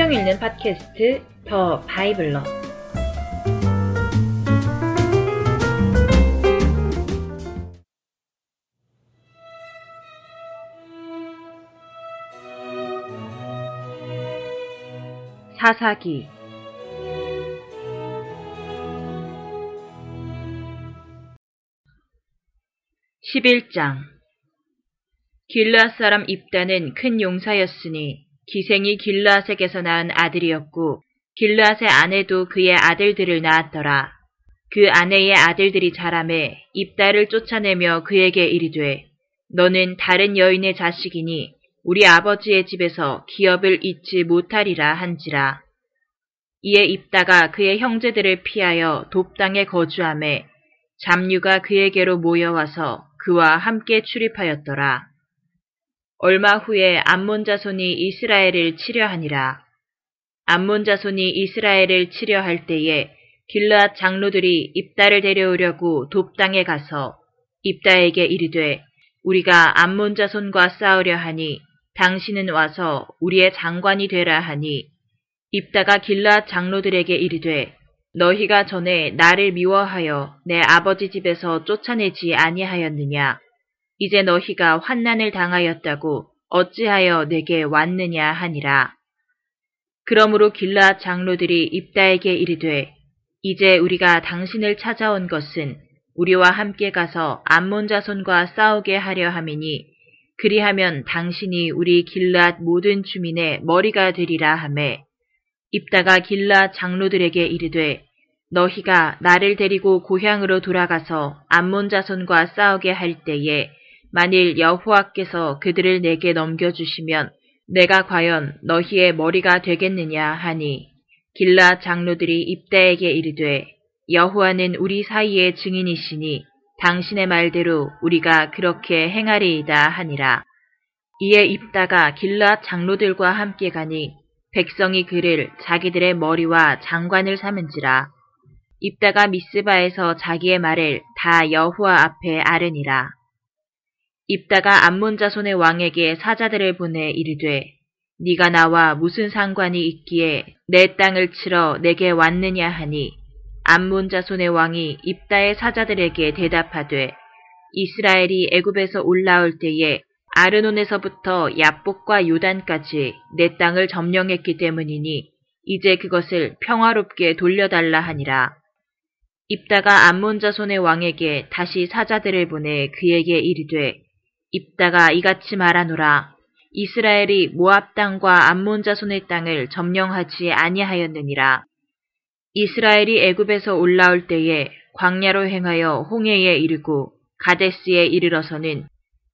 성경 읽는 팟캐스트 더 바이블러. 사사기. 11장. 길르앗 사람 입다는 큰 용사였으니 기생이 길르앗에게서 낳은 아들이었고 길르앗의 아내도 그의 아들들을 낳았더라. 그 아내의 아들들이 자라매 입다를 쫓아내며 그에게 이르되 너는 다른 여인의 자식이니 우리 아버지의 집에서 기업을 잊지 못하리라 한지라. 이에 입다가 그의 형제들을 피하여 돕당에 거주함에 잡류가 그에게로 모여와서 그와 함께 출입하였더라. 얼마 후에 암몬 자손이 이스라엘을 치려하니라. 암몬 자손이 이스라엘을 치려할 때에 길르앗 장로들이 입다를 데려오려고 돕당에 가서 입다에게 이르되 우리가 암몬 자손과 싸우려 하니 당신은 와서 우리의 장관이 되라 하니 입다가 길르앗 장로들에게 이르되 너희가 전에 나를 미워하여 내 아버지 집에서 쫓아내지 아니하였느냐 이제 너희가 환난을 당하였다고 어찌하여 내게 왔느냐 하니라. 그러므로 길라 장로들이 입다에게 이르되 이제 우리가 당신을 찾아온 것은 우리와 함께 가서 암몬 자손과 싸우게 하려 함이니 그리하면 당신이 우리 길랏 모든 주민의 머리가 되리라 하매 입다가 길라 장로들에게 이르되 너희가 나를 데리고 고향으로 돌아가서 암몬 자손과 싸우게 할 때에 만일 여호와께서 그들을 내게 넘겨주시면 내가 과연 너희의 머리가 되겠느냐 하니 길라 장로들이 입다에게 이르되 여호와는 우리 사이의 증인이시니 당신의 말대로 우리가 그렇게 행하리이다 하니라. 이에 입다가 길라 장로들과 함께 가니 백성이 그를 자기들의 머리와 장관을 삼은지라. 입다가 미스바에서 자기의 말을 다 여호와 앞에 아르니라. 입다가 암몬 자손의 왕에게 사자들을 보내 이르되 네가 나와 무슨 상관이 있기에 내 땅을 치러 내게 왔느냐 하니 암몬 자손의 왕이 입다의 사자들에게 대답하되 이스라엘이 애굽에서 올라올 때에 아르논에서부터 야복과 요단까지 내 땅을 점령했기 때문이니 이제 그것을 평화롭게 돌려달라 하니라. 입다가 암몬 자손의 왕에게 다시 사자들을 보내 그에게 이르되 입다가 이같이 말하노라. 이스라엘이 모압 땅과 암몬 자손의 땅을 점령하지 아니하였느니라. 이스라엘이 애굽에서 올라올 때에 광야로 행하여 홍해에 이르고 가데스에 이르러서는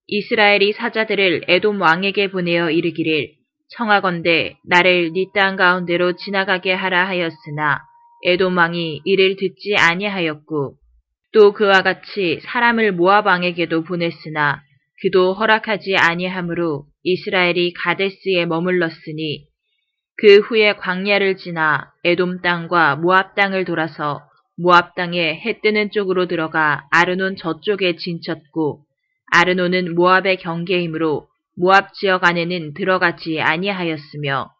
이스라엘이 사자들을 에돔 왕에게 보내어 이르기를 청하건대 나를 네 땅 가운데로 지나가게 하라 하였으나 에돔 왕이 이를 듣지 아니하였고 또 그와 같이 사람을 모압 왕에게도 보냈으나 그도 허락하지 아니하므로 이스라엘이 가데스에 머물렀으니 그 후에 광야를 지나 에돔 땅과 모압 땅을 돌아서 모압 땅에 해 뜨는 쪽으로 들어가 아르논 저쪽에 진쳤고 아르논은 모압의 경계이므로 모압 지역 안에는 들어가지 아니하였으며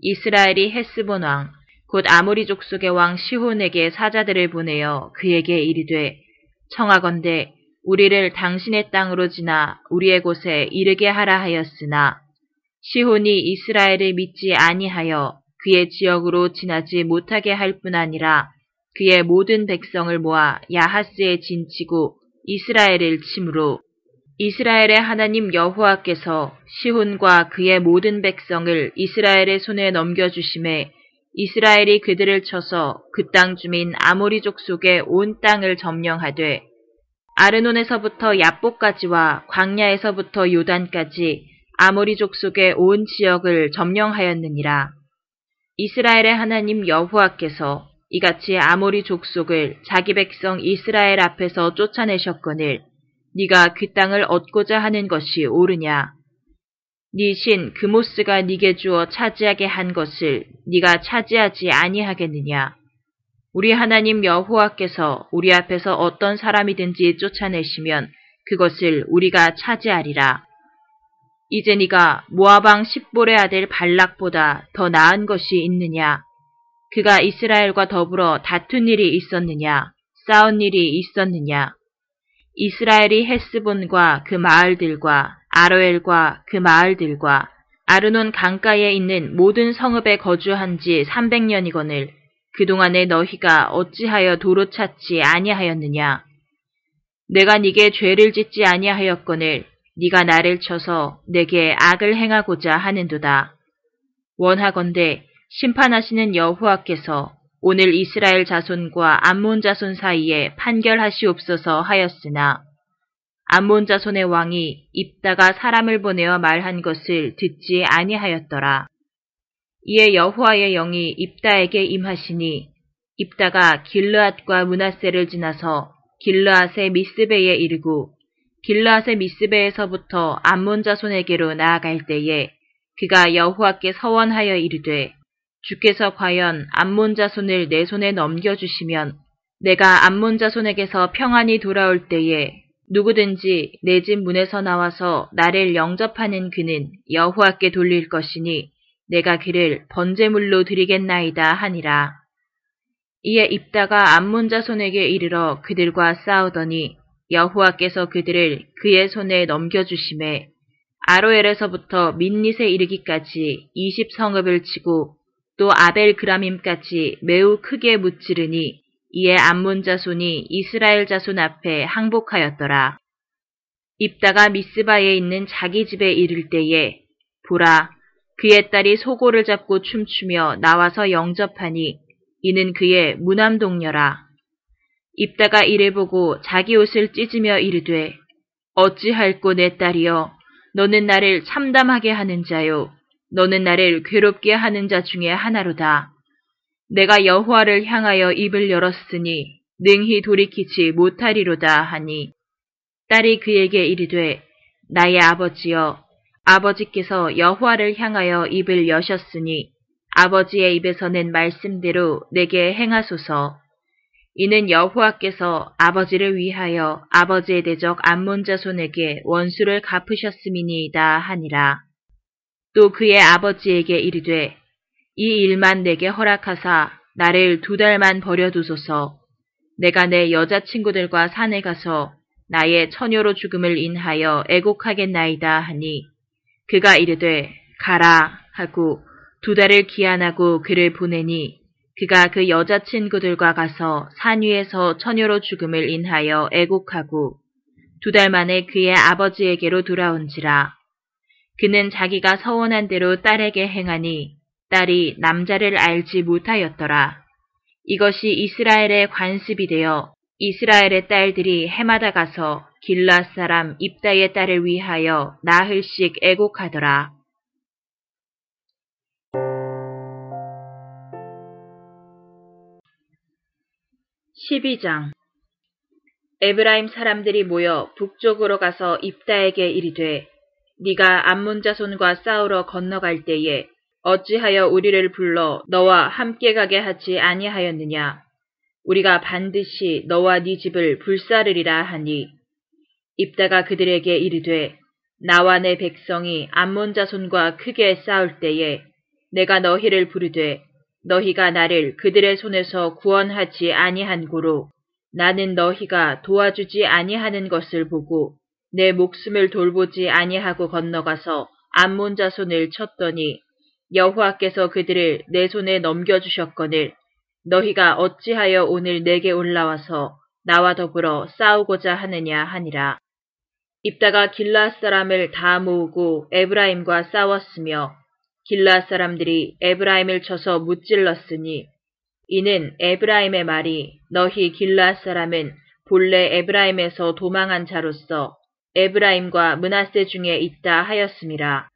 이스라엘이 헤스본 왕, 곧 아모리 족속의 왕 시혼에게 사자들을 보내어 그에게 이르되 청하건대 우리를 당신의 땅으로 지나 우리의 곳에 이르게 하라 하였으나 시혼이 이스라엘을 믿지 아니하여 그의 지역으로 지나지 못하게 할 뿐 아니라 그의 모든 백성을 모아 야하스에 진치고 이스라엘을 침으로 이스라엘의 하나님 여호와께서 시혼과 그의 모든 백성을 이스라엘의 손에 넘겨주심에 이스라엘이 그들을 쳐서 그 땅 주민 아모리족 속의 온 땅을 점령하되 아르논에서부터 야복까지와 광야에서부터 요단까지 아모리 족속의 온 지역을 점령하였느니라. 이스라엘의 하나님 여호와께서 이같이 아모리 족속을 자기 백성 이스라엘 앞에서 쫓아내셨거늘 네가 그 땅을 얻고자 하는 것이 옳으냐? 네 신 그모스가 네게 주어 차지하게 한 것을 네가 차지하지 아니하겠느냐? 우리 하나님 여호와께서 우리 앞에서 어떤 사람이든지 쫓아내시면 그것을 우리가 차지하리라. 이제 네가 모아방 십볼의 아들 발락보다 더 나은 것이 있느냐? 그가 이스라엘과 더불어 다툰 일이 있었느냐? 싸운 일이 있었느냐? 이스라엘이 헤스본과 그 마을들과 아로엘과 그 마을들과 아르논 강가에 있는 모든 성읍에 거주한 지 300년이거늘 그동안에 너희가 어찌하여 도로 찾지 아니하였느냐? 내가 네게 죄를 짓지 아니하였거늘 네가 나를 쳐서 내게 악을 행하고자 하는도다. 원하건대 심판하시는 여호와께서 오늘 이스라엘 자손과 암몬 자손 사이에 판결하시옵소서 하였으나 암몬 자손의 왕이 입다가 사람을 보내어 말한 것을 듣지 아니하였더라. 이에 여호와의 영이 입다에게 임하시니 입다가 길르앗과 문하세를 지나서 길르앗의 미스베에 이르고 길르앗의 미스베에서부터 암몬 자손에게로 나아갈 때에 그가 여호와께 서원하여 이르되 주께서 과연 암몬 자손을 내 손에 넘겨 주시면 내가 암몬 자손에게서 평안히 돌아올 때에 누구든지 내 집 문에서 나와서 나를 영접하는 그는 여호와께 돌릴 것이니 내가 그를 번제물로 드리겠나이다 하니라. 이에 입다가 암몬 자 손에게 이르러 그들과 싸우더니 여호와께서 그들을 그의 손에 넘겨주심에 아로엘에서부터 민닛에 이르기까지 20성읍을 치고 또 아벨 그라밈까지 매우 크게 무찌르니 이에 암몬 자손이 이스라엘 자손 앞에 항복하였더라. 입다가 미스바에 있는 자기 집에 이를 때에 보라 그의 딸이 소고를 잡고 춤추며 나와서 영접하니 이는 그의 무남동녀라. 입다가 이래 보고 자기 옷을 찢으며 이르되 어찌할꼬 내 딸이여 너는 나를 참담하게 하는 자요 너는 나를 괴롭게 하는 자 중에 하나로다. 내가 여호와를 향하여 입을 열었으니 능히 돌이키지 못하리로다 하니 딸이 그에게 이르되 나의 아버지여 아버지께서 여호와를 향하여 입을 여셨으니 아버지의 입에서는 말씀대로 내게 행하소서. 이는 여호와께서 아버지를 위하여 아버지의 대적 암몬 자손에게 원수를 갚으셨음이니이다 하니라. 또 그의 아버지에게 이르되 이 일만 내게 허락하사 나를 두 달만 버려두소서. 내가 내 여자친구들과 산에 가서 나의 처녀로 죽음을 인하여 애곡하겠나이다 하니 그가 이르되 가라 하고 두 달을 기한하고 그를 보내니 그가 그 여자친구들과 가서 산 위에서 처녀로 죽음을 인하여 애곡하고 두 달 만에 그의 아버지에게로 돌아온지라. 그는 자기가 서원한 대로 딸에게 행하니 딸이 남자를 알지 못하였더라. 이것이 이스라엘의 관습이 되어 이스라엘의 딸들이 해마다 가서 길라 사람 입다의 딸을 위하여 나흘씩 애곡하더라. 12장 에브라임 사람들이 모여 북쪽으로 가서 입다에게 이르되 네가 암몬 자손과 싸우러 건너갈 때에 어찌하여 우리를 불러 너와 함께 가게 하지 아니하였느냐 우리가 반드시 너와 네 집을 불사르리라 하니 입다가 그들에게 이르되 나와 내 백성이 암몬 자손과 크게 싸울 때에 내가 너희를 부르되 너희가 나를 그들의 손에서 구원하지 아니한 고로 나는 너희가 도와주지 아니하는 것을 보고 내 목숨을 돌보지 아니하고 건너가서 암몬 자손을 쳤더니 여호와께서 그들을 내 손에 넘겨주셨거늘 너희가 어찌하여 오늘 내게 올라와서 나와 더불어 싸우고자 하느냐 하니라. 입다가 길라 사람을 다 모으고 에브라임과 싸웠으며 길라 사람들이 에브라임을 쳐서 무찔렀으니 이는 에브라임의 말이 너희 길라 사람은 본래 에브라임에서 도망한 자로서 에브라임과 문하세 중에 있다 하였음이라.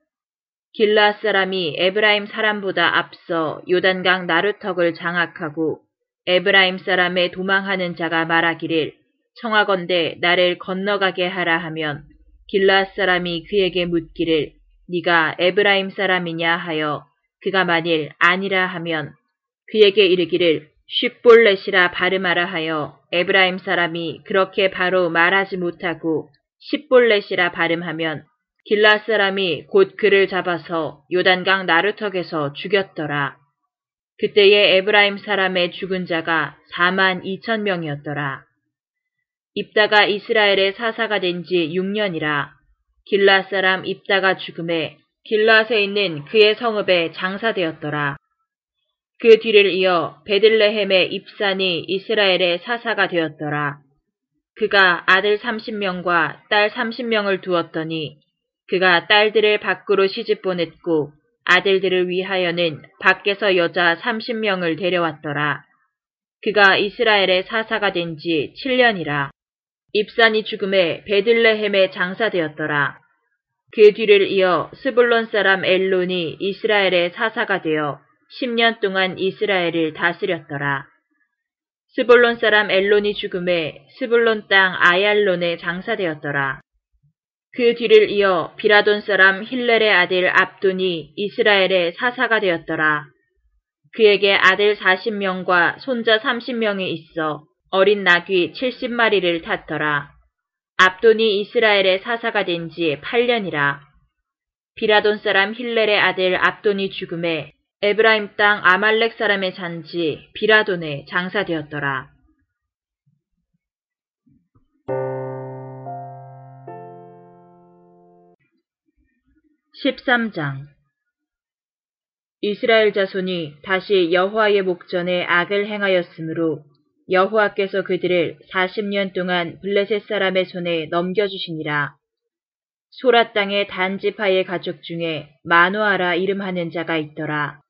길르앗 사람이 에브라임 사람보다 앞서 요단강 나루턱을 장악하고 에브라임 사람의 도망하는 자가 말하기를 청하건대 나를 건너가게 하라 하면 길르앗 사람이 그에게 묻기를 네가 에브라임 사람이냐 하여 그가 만일 아니라 하면 그에게 이르기를 쉽볼렛이라 발음하라 하여 에브라임 사람이 그렇게 바로 말하지 못하고 십볼렛이라 발음하면 길라 사람이 곧 그를 잡아서 요단강 나루턱에서 죽였더라. 그때의 에브라임 사람의 죽은 자가 4만 2천 명이었더라. 입다가 이스라엘의 사사가 된 지 6년이라 길라 사람 입다가 죽음에 길라에 있는 그의 성읍에 장사되었더라. 그 뒤를 이어 베들레헴의 입산이 이스라엘의 사사가 되었더라. 그가 아들 30명과 딸 30명을 두었더니 그가 딸들을 밖으로 시집 보냈고 아들들을 위하여는 밖에서 여자 30명을 데려왔더라. 그가 이스라엘의 사사가 된 지 7년이라. 입산이 죽음에 베들레헴에 장사되었더라. 그 뒤를 이어 스불론 사람 엘론이 이스라엘의 사사가 되어 10년 동안 이스라엘을 다스렸더라. 스불론 사람 엘론이 죽음에 스불론 땅 아얄론에 장사되었더라. 그 뒤를 이어 비라돈 사람 힐렐의 아들 압돈이 이스라엘의 사사가 되었더라. 그에게 아들 40명과 손자 30명이 있어 어린 나귀 70마리를 탔더라. 압돈이 이스라엘의 사사가 된 지 8년이라. 비라돈 사람 힐렐의 아들 압돈이 죽음에 에브라임 땅 아말렉 사람의 잔지 비라돈에 장사되었더라. 13장 이스라엘 자손이 다시 여호와의 목전에 악을 행하였으므로 여호와께서 그들을 40년 동안 블레셋 사람의 손에 넘겨주시니라. 소라 땅의 단지파의 가족 중에 마누아라 이름하는 자가 있더라.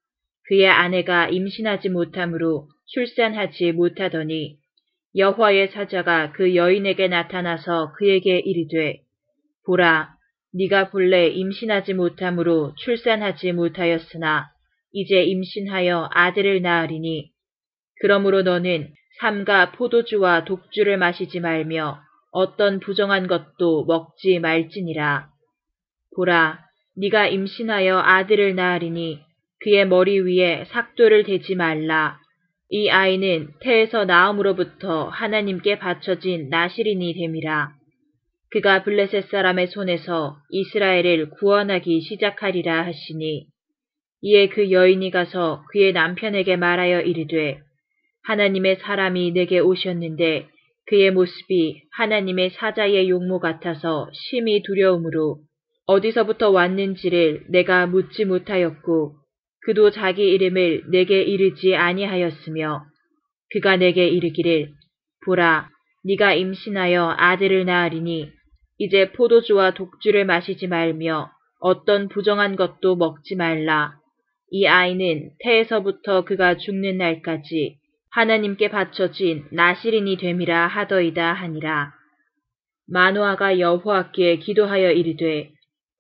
그의 아내가 임신하지 못하므로 출산하지 못하더니 여호와의 사자가 그 여인에게 나타나서 그에게 이르되 보라 네가 본래 임신하지 못하므로 출산하지 못하였으나 이제 임신하여 아들을 낳으리니 그러므로 너는 삼가 포도주와 독주를 마시지 말며 어떤 부정한 것도 먹지 말지니라. 보라, 네가 임신하여 아들을 낳으리니 그의 머리 위에 삭도를 대지 말라. 이 아이는 태에서 나음으로부터 하나님께 바쳐진 나시린이 됨이라. 그가 블레셋 사람의 손에서 이스라엘을 구원하기 시작하리라 하시니 이에 그 여인이 가서 그의 남편에게 말하여 이르되 하나님의 사람이 내게 오셨는데 그의 모습이 하나님의 사자의 용모 같아서 심히 두려움으로 어디서부터 왔는지를 내가 묻지 못하였고 그도 자기 이름을 내게 이르지 아니하였으며 그가 내게 이르기를 보라 네가 임신하여 아들을 낳으리니 이제 포도주와 독주를 마시지 말며 어떤 부정한 것도 먹지 말라. 이 아이는 태에서부터 그가 죽는 날까지 하나님께 바쳐진 나시린이 됨이라 하더이다 하니라. 마누아가 여호와께 기도하여 이르되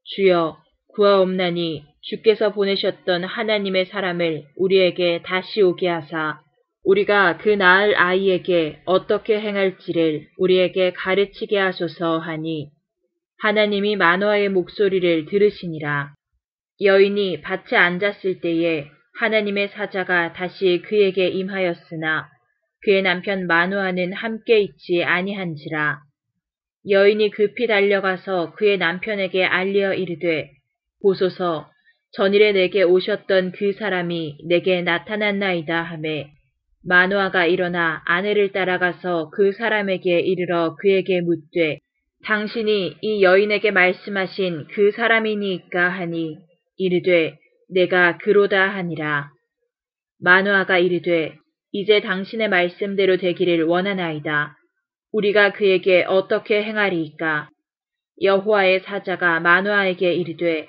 주여 구하옵나니 주께서 보내셨던 하나님의 사람을 우리에게 다시 오게 하사 우리가 그 낳을 아이에게 어떻게 행할지를 우리에게 가르치게 하소서 하니 하나님이 마노아의 목소리를 들으시니라. 여인이 밭에 앉았을 때에 하나님의 사자가 다시 그에게 임하였으나 그의 남편 마누아는 함께 있지 아니한지라. 여인이 급히 달려가서 그의 남편에게 알려 이르되 보소서 전일에 내게 오셨던 그 사람이 내게 나타났나이다 하매 마누아가 일어나 아내를 따라가서 그 사람에게 이르러 그에게 묻되 당신이 이 여인에게 말씀하신 그 사람이니까 하니 이르되 내가 그로다 하니라. 마누아가 이르되 이제 당신의 말씀대로 되기를 원하나이다. 우리가 그에게 어떻게 행하리이까? 여호와의 사자가 마누아에게 이르되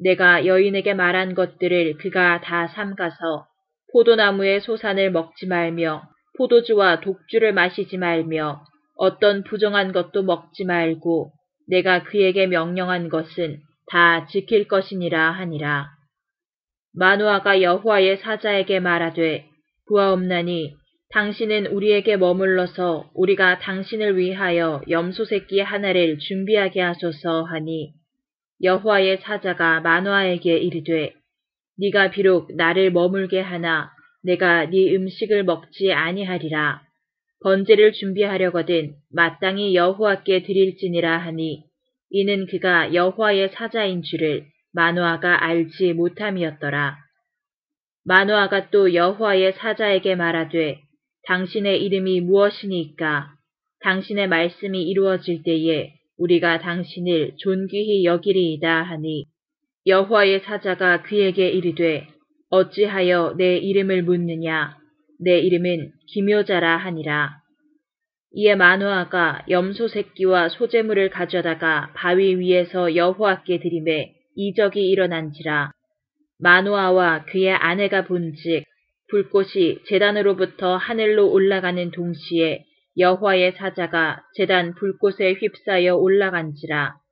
내가 여인에게 말한 것들을 그가 다 삼가서 포도나무의 소산을 먹지 말며 포도주와 독주를 마시지 말며 어떤 부정한 것도 먹지 말고 내가 그에게 명령한 것은 다 지킬 것이니라 하니라. 마누아가 여호와의 사자에게 말하되 구하옵나니 당신은 우리에게 머물러서 우리가 당신을 위하여 염소 새끼 하나를 준비하게 하소서 하니 여호와의 사자가 마누아에게 이르되 네가 비록 나를 머물게 하나 내가 네 음식을 먹지 아니하리라. 번제를 준비하려거든 마땅히 여호와께 드릴지니라 하니 이는 그가 여호와의 사자인 줄을 마노아가 알지 못함이었더라. 마노아가 또 여호와의 사자에게 말하되 당신의 이름이 무엇이니까 당신의 말씀이 이루어질 때에 우리가 당신을 존귀히 여기리이다 하니 여호와의 사자가 그에게 이르되 어찌하여 내 이름을 묻느냐 내 이름은 기묘자라 하니라. 이에 마노아가 염소 새끼와 소재물을 가져다가 바위 위에서 여호와께 드림에 이적이 일어난지라. 마노아와 그의 아내가 본즉 불꽃이 재단으로부터 하늘로 올라가는 동시에 여호와의 사자가 재단 불꽃에 휩싸여 올라간지라.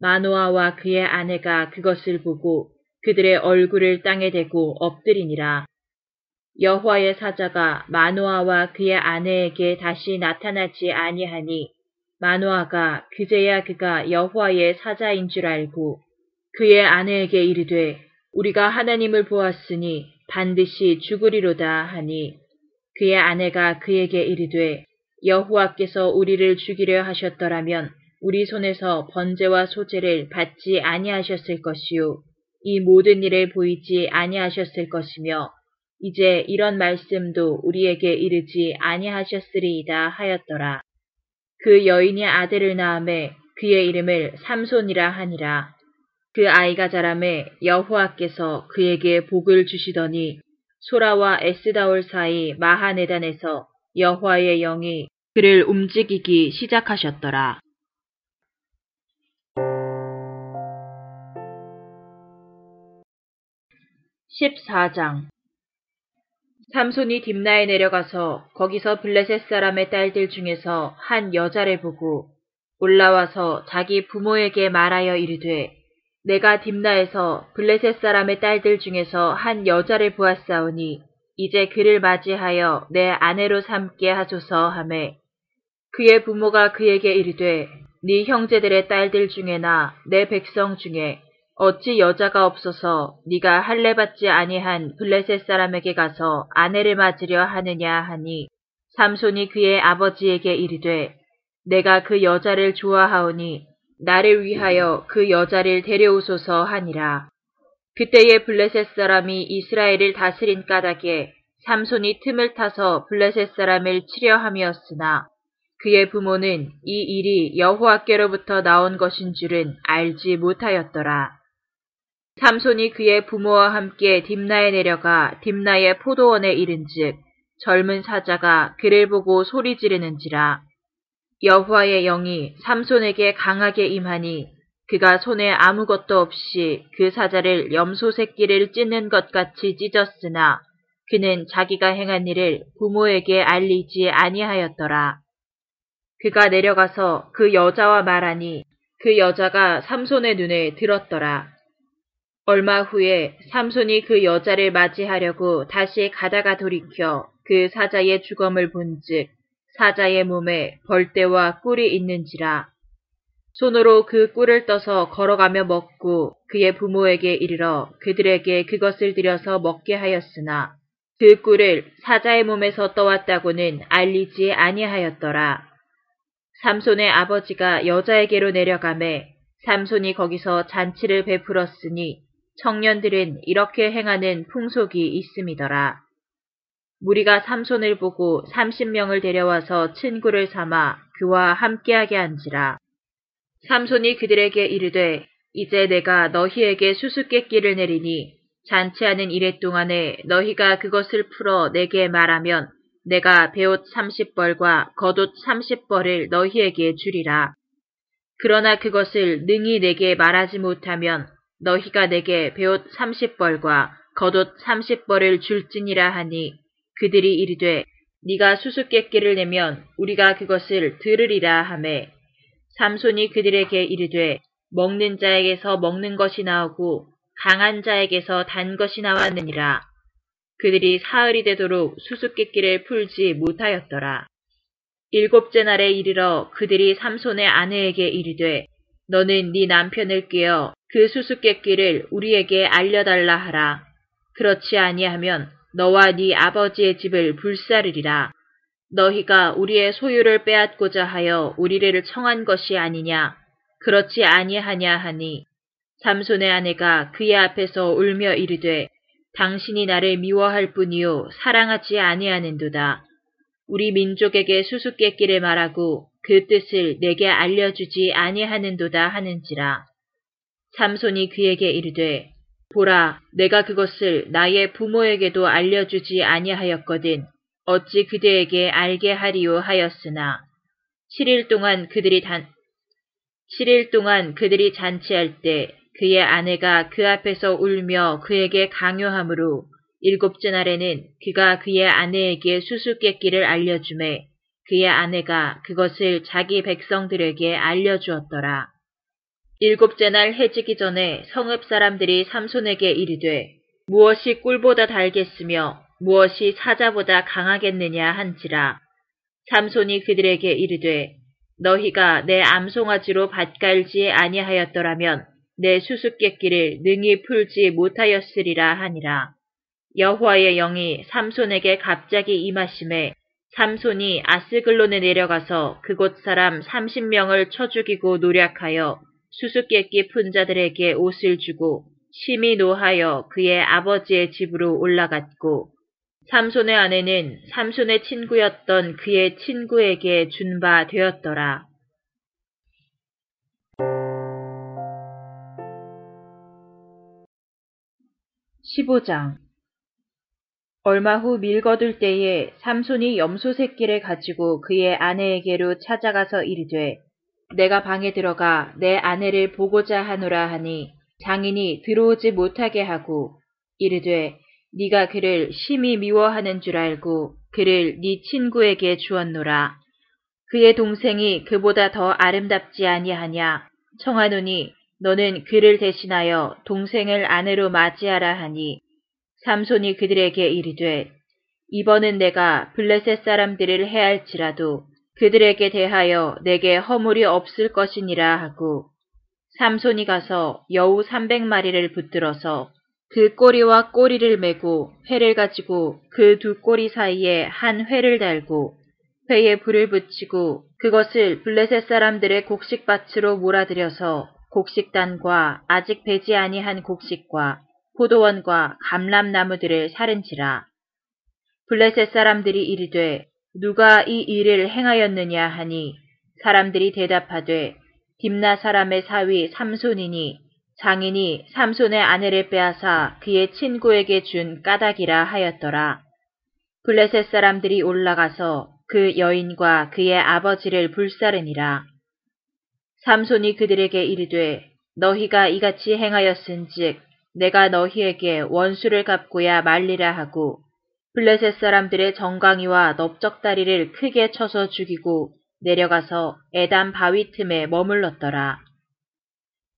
마노아와 그의 아내가 그것을 보고 그들의 얼굴을 땅에 대고 엎드리니라. 여호와의 사자가 마노아와 그의 아내에게 다시 나타나지 아니하니 마노아가 그제야 그가 여호와의 사자인 줄 알고 그의 아내에게 이르되 우리가 하나님을 보았으니 반드시 죽으리로다 하니 그의 아내가 그에게 이르되 여호와께서 우리를 죽이려 하셨더라면 우리 손에서 번제와 소제를 받지 아니하셨을 것이요 이 모든 일을 보이지 아니하셨을 것이며 이제 이런 말씀도 우리에게 이르지 아니하셨으리이다 하였더라. 그 여인이 아들을 낳음에 그의 이름을 삼손이라 하니라. 그 아이가 자라매 여호와께서 그에게 복을 주시더니 소라와 에스다올 사이 마하네단에서 여호와의 영이 그를 움직이기 시작하셨더라. 14장. 삼손이 딥나에 내려가서 거기서 블레셋 사람의 딸들 중에서 한 여자를 보고 올라와서 자기 부모에게 말하여 이르되 내가 딥나에서 블레셋 사람의 딸들 중에서 한 여자를 보았사오니 이제 그를 맞이하여 내 아내로 삼게 하소서 하매 그의 부모가 그에게 이르되 네 형제들의 딸들 중에나 내 백성 중에 어찌 여자가 없어서 네가 할례 받지 아니한 블레셋 사람에게 가서 아내를 맞으려 하느냐 하니 삼손이 그의 아버지에게 이르되 내가 그 여자를 좋아하오니 나를 위하여 그 여자를 데려오소서 하니라. 그때에 블레셋 사람이 이스라엘을 다스린 까닭에 삼손이 틈을 타서 블레셋 사람을 치려 함이었으나 그의 부모는 이 일이 여호와께로부터 나온 것인 줄은 알지 못하였더라. 삼손이 그의 부모와 함께 딥나에 내려가 딥나의 포도원에 이른즉 젊은 사자가 그를 보고 소리 지르는지라 여호와의 영이 삼손에게 강하게 임하니 그가 손에 아무것도 없이 그 사자를 염소 새끼를 찢는 것 같이 찢었으나 그는 자기가 행한 일을 부모에게 알리지 아니하였더라. 그가 내려가서 그 여자와 말하니 그 여자가 삼손의 눈에 들었더라. 얼마 후에 삼손이 그 여자를 맞이하려고 다시 가다가 돌이켜 그 사자의 주검을 본즉 사자의 몸에 벌떼와 꿀이 있는지라 손으로 그 꿀을 떠서 걸어가며 먹고 그의 부모에게 이르러 그들에게 그것을 들여서 먹게 하였으나 그 꿀을 사자의 몸에서 떠왔다고는 알리지 아니하였더라. 삼손의 아버지가 여자에게로 내려가매 삼손이 거기서 잔치를 베풀었으니 청년들은 이렇게 행하는 풍속이 있음이더라. 무리가 삼손을 보고 삼십 명을 데려와서 친구를 삼아 그와 함께하게 한지라. 삼손이 그들에게 이르되 이제 내가 너희에게 수수께끼를 내리니 잔치하는 이래 동안에 너희가 그것을 풀어 내게 말하면 내가 배옷 삼십 벌과 겉옷 삼십 벌을 너희에게 주리라. 그러나 그것을 능히 내게 말하지 못하면 너희가 내게 배옷 삼십 벌과 겉옷 삼십 벌을 줄지니라 하니 그들이 이르되 네가 수수께끼를 내면 우리가 그것을 들으리라 하매 삼손이 그들에게 이르되 먹는 자에게서 먹는 것이 나오고 강한 자에게서 단 것이 나왔느니라. 그들이 사흘이 되도록 수수께끼를 풀지 못하였더라. 일곱째 날에 이르러 그들이 삼손의 아내에게 이르되 너는 네 남편을 깨어 그 수수께끼를 우리에게 알려달라 하라. 그렇지 아니하면 너와 네 아버지의 집을 불사르리라. 너희가 우리의 소유를 빼앗고자 하여 우리를 청한 것이 아니냐. 그렇지 아니하냐 하니 삼손의 아내가 그의 앞에서 울며 이르되 당신이 나를 미워할 뿐이요 사랑하지 아니하는도다. 우리 민족에게 수수께끼를 말하고 그 뜻을 내게 알려주지 아니하는도다 하는지라. 삼손이 그에게 이르되 보라 내가 그것을 나의 부모에게도 알려주지 아니하였거든 어찌 그대에게 알게 하리요 하였으나 7일 동안 그들이 단 7일 동안 그들이 잔치할 때 그의 아내가 그 앞에서 울며 그에게 강요하므로 일곱째 날에는 그가 그의 아내에게 수수께끼를 알려주매 그의 아내가 그것을 자기 백성들에게 알려주었더라. 일곱째 날 해지기 전에 성읍 사람들이 삼손에게 이르되 무엇이 꿀보다 달겠으며 무엇이 사자보다 강하겠느냐 한지라. 삼손이 그들에게 이르되 너희가 내 암송아지로 밭갈지 아니하였더라면 내 수수께끼를 능히 풀지 못하였으리라 하니라. 여호와의 영이 삼손에게 갑자기 임하심에 삼손이 아스글론에 내려가서 그곳 사람 30명을 쳐 죽이고 노력하여 수수께끼 푼 자들에게 옷을 주고 심히 노하여 그의 아버지의 집으로 올라갔고 삼손의 아내는 삼손의 친구였던 그의 친구에게 준 바 되었더라. 15장 얼마 후 밀거둘 때에 삼손이 염소 새끼를 가지고 그의 아내에게로 찾아가서 이르되 내가 방에 들어가 내 아내를 보고자 하노라 하니 장인이 들어오지 못하게 하고 이르되 네가 그를 심히 미워하는 줄 알고 그를 네 친구에게 주었노라. 그의 동생이 그보다 더 아름답지 아니하냐 청하노니 너는 그를 대신하여 동생을 아내로 맞이하라 하니 삼손이 그들에게 이르되 이번은 내가 블레셋 사람들을 해할지라도 그들에게 대하여 내게 허물이 없을 것이니라 하고 삼손이 가서 여우 삼백마리를 붙들어서 그 꼬리와 꼬리를 메고 회를 가지고 그 두 꼬리 사이에 한 회를 달고 회에 불을 붙이고 그것을 블레셋 사람들의 곡식밭으로 몰아들여서 곡식단과 아직 배지 아니한 곡식과 포도원과 감람나무들을 사른지라. 블레셋 사람들이 이르되 누가 이 일을 행하였느냐 하니 사람들이 대답하되 딥나 사람의 사위 삼손이니 장인이 삼손의 아내를 빼앗아 그의 친구에게 준 까닭이라 하였더라. 블레셋 사람들이 올라가서 그 여인과 그의 아버지를 불사르니라. 삼손이 그들에게 이르되 너희가 이같이 행하였은즉 내가 너희에게 원수를 갚고야 말리라 하고 블레셋 사람들의 정강이와 넓적다리를 크게 쳐서 죽이고 내려가서 에담 바위 틈에 머물렀더라.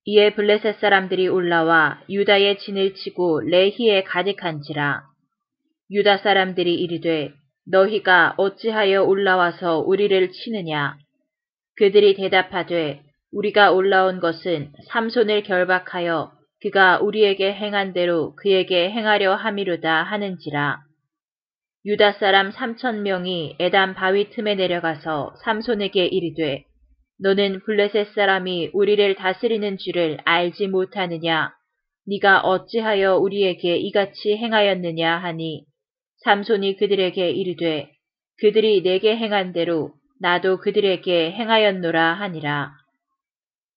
이에 블레셋 사람들이 올라와 유다의 진을 치고 레히에 가득한지라. 유다 사람들이 이르되 너희가 어찌하여 올라와서 우리를 치느냐. 그들이 대답하되 우리가 올라온 것은 삼손을 결박하여 그가 우리에게 행한 대로 그에게 행하려 함이로다 하는지라. 유다 사람 삼천 명이 에담 바위 틈에 내려가서 삼손에게 이르되 너는 블레셋 사람이 우리를 다스리는 줄을 알지 못하느냐? 네가 어찌하여 우리에게 이같이 행하였느냐 하니? 삼손이 그들에게 이르되 그들이 내게 행한 대로 나도 그들에게 행하였노라 하니라.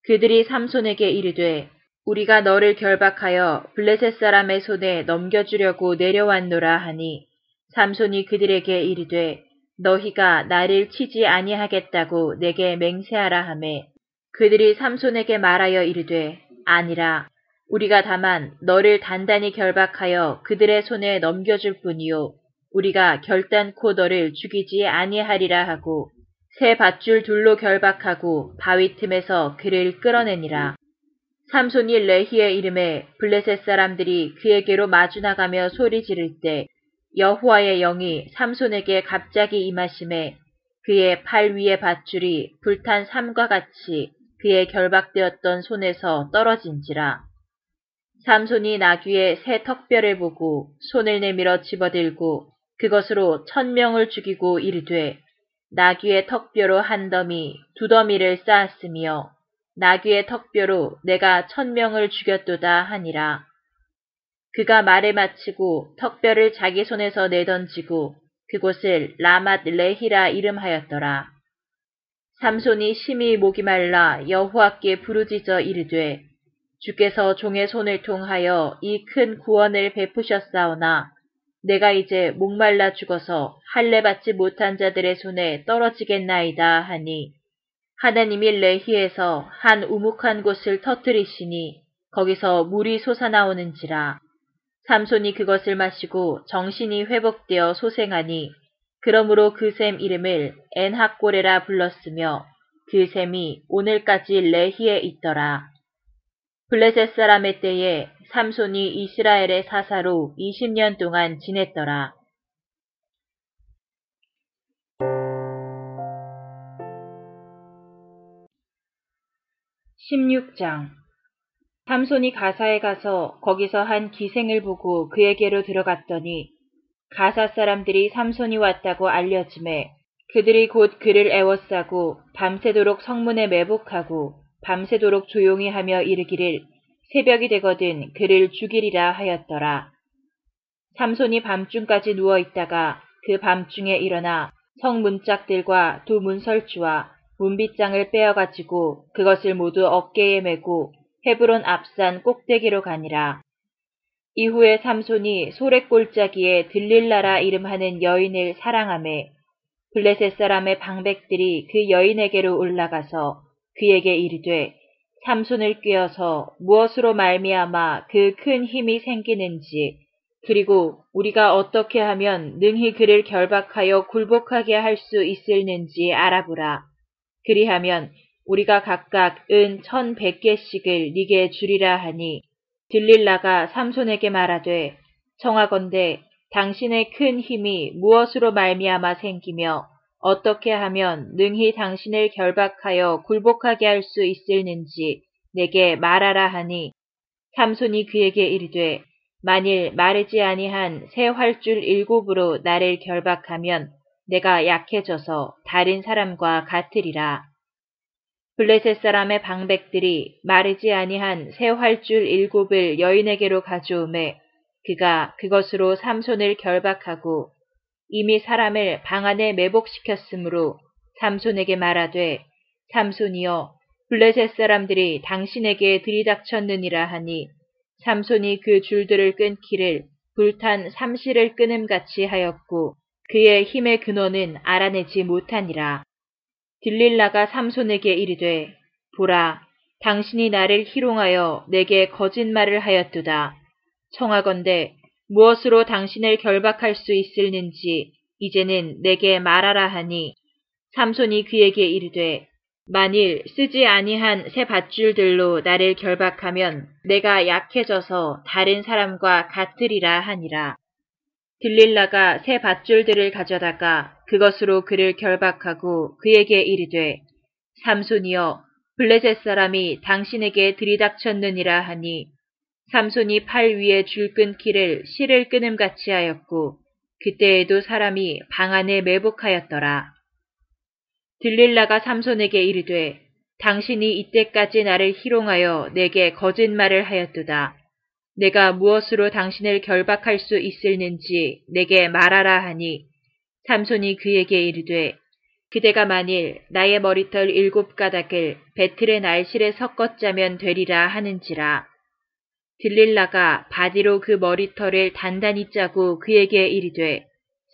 그들이 삼손에게 이르되 우리가 너를 결박하여 블레셋 사람의 손에 넘겨주려고 내려왔노라 하니 삼손이 그들에게 이르되 너희가 나를 치지 아니하겠다고 내게 맹세하라 하매 그들이 삼손에게 말하여 이르되 아니라 우리가 다만 너를 단단히 결박하여 그들의 손에 넘겨줄 뿐이요 우리가 결단코 너를 죽이지 아니하리라 하고 새 밧줄 둘로 결박하고 바위 틈에서 그를 끌어내니라. 삼손이 레히의 이름에 블레셋 사람들이 그에게로 마주 나가며 소리 지를 때 여호와의 영이 삼손에게 갑자기 임하심에 그의 팔 위의 밧줄이 불탄 삼과 같이 그의 결박되었던 손에서 떨어진지라. 삼손이 나귀의 새 턱뼈를 보고 손을 내밀어 집어들고 그것으로 천명을 죽이고 이르되 나귀의 턱뼈로 한 더미 두 더미를 쌓았으며 나귀의 턱뼈로 내가 천명을 죽였도다 하니라. 그가 말을 마치고 턱뼈를 자기 손에서 내던지고 그곳을 라맛 레히라 이름하였더라. 삼손이 심히 목이 말라 여호와께 부르짖어 이르되 주께서 종의 손을 통하여 이 큰 구원을 베푸셨사오나 내가 이제 목말라 죽어서 할례 받지 못한 자들의 손에 떨어지겠나이다 하니 하나님이 레히에서 한 우묵한 곳을 터뜨리시니 거기서 물이 솟아나오는지라 삼손이 그것을 마시고 정신이 회복되어 소생하니 그러므로 그 샘 이름을 엔학고레라 불렀으며 그 샘이 오늘까지 레히에 있더라. 블레셋 사람의 때에 삼손이 이스라엘의 사사로 20년 동안 지냈더라. 16장 삼손이 가사에 가서 거기서 한 기생을 보고 그에게로 들어갔더니 가사 사람들이 삼손이 왔다고 알려짐에 그들이 곧 그를 애워싸고 밤새도록 성문에 매복하고 밤새도록 조용히 하며 이르기를 새벽이 되거든 그를 죽이리라 하였더라. 삼손이 밤중까지 누워 있다가 그 밤중에 일어나 성문짝들과 두 문설주와 문빗장을 빼어가지고 그것을 모두 어깨에 메고 헤브론 앞산 꼭대기로 가니라. 이후에 삼손이 소래골짜기에 들릴라라 이름하는 여인을 사랑함에 블레셋 사람의 방백들이 그 여인에게로 올라가서 그에게 이르되 삼손을 꿰어서 무엇으로 말미암아 그 큰 힘이 생기는지 그리고 우리가 어떻게 하면 능히 그를 결박하여 굴복하게 할 수 있을는지 알아보라. 그리하면 우리가 각각 은 천백 개씩을 네게 주리라 하니 들릴라가 삼손에게 말하되 청하건대 당신의 큰 힘이 무엇으로 말미암아 생기며 어떻게 하면 능히 당신을 결박하여 굴복하게 할 수 있을는지 내게 말하라 하니 삼손이 그에게 이르되 만일 마르지 아니한 새 활줄 일곱으로 나를 결박하면 내가 약해져서 다른 사람과 같으리라. 블레셋 사람의 방백들이 마르지 아니한 새 활줄 일곱을 여인에게로 가져오매 그가 그것으로 삼손을 결박하고 이미 사람을 방 안에 매복시켰으므로 삼손에게 말하되 삼손이여 블레셋 사람들이 당신에게 들이닥쳤느니라 하니 삼손이 그 줄들을 끊기를 불탄 삼실을 끊음같이 하였고 그의 힘의 근원은 알아내지 못하니라. 딜릴라가 삼손에게 이르되 보라 당신이 나를 희롱하여 내게 거짓말을 하였도다. 청하건대 무엇으로 당신을 결박할 수 있을는지 이제는 내게 말하라 하니 삼손이 그에게 이르되 만일 쓰지 아니한 새 밧줄들로 나를 결박하면 내가 약해져서 다른 사람과 같으리라 하니라. 들릴라가 새 밧줄들을 가져다가 그것으로 그를 결박하고 그에게 이르되 삼손이여 블레셋 사람이 당신에게 들이닥쳤느니라 하니 삼손이 팔 위에 줄 끊기를 실을 끊음같이 하였고 그때에도 사람이 방 안에 매복하였더라. 들릴라가 삼손에게 이르되 당신이 이때까지 나를 희롱하여 내게 거짓말을 하였도다. 내가 무엇으로 당신을 결박할 수 있을는지 내게 말하라 하니 삼손이 그에게 이르되 그대가 만일 나의 머리털 일곱 가닥을 베틀의 날실에 섞어 짜면 되리라 하는지라. 들릴라가 바디로 그 머리털을 단단히 짜고 그에게 이르되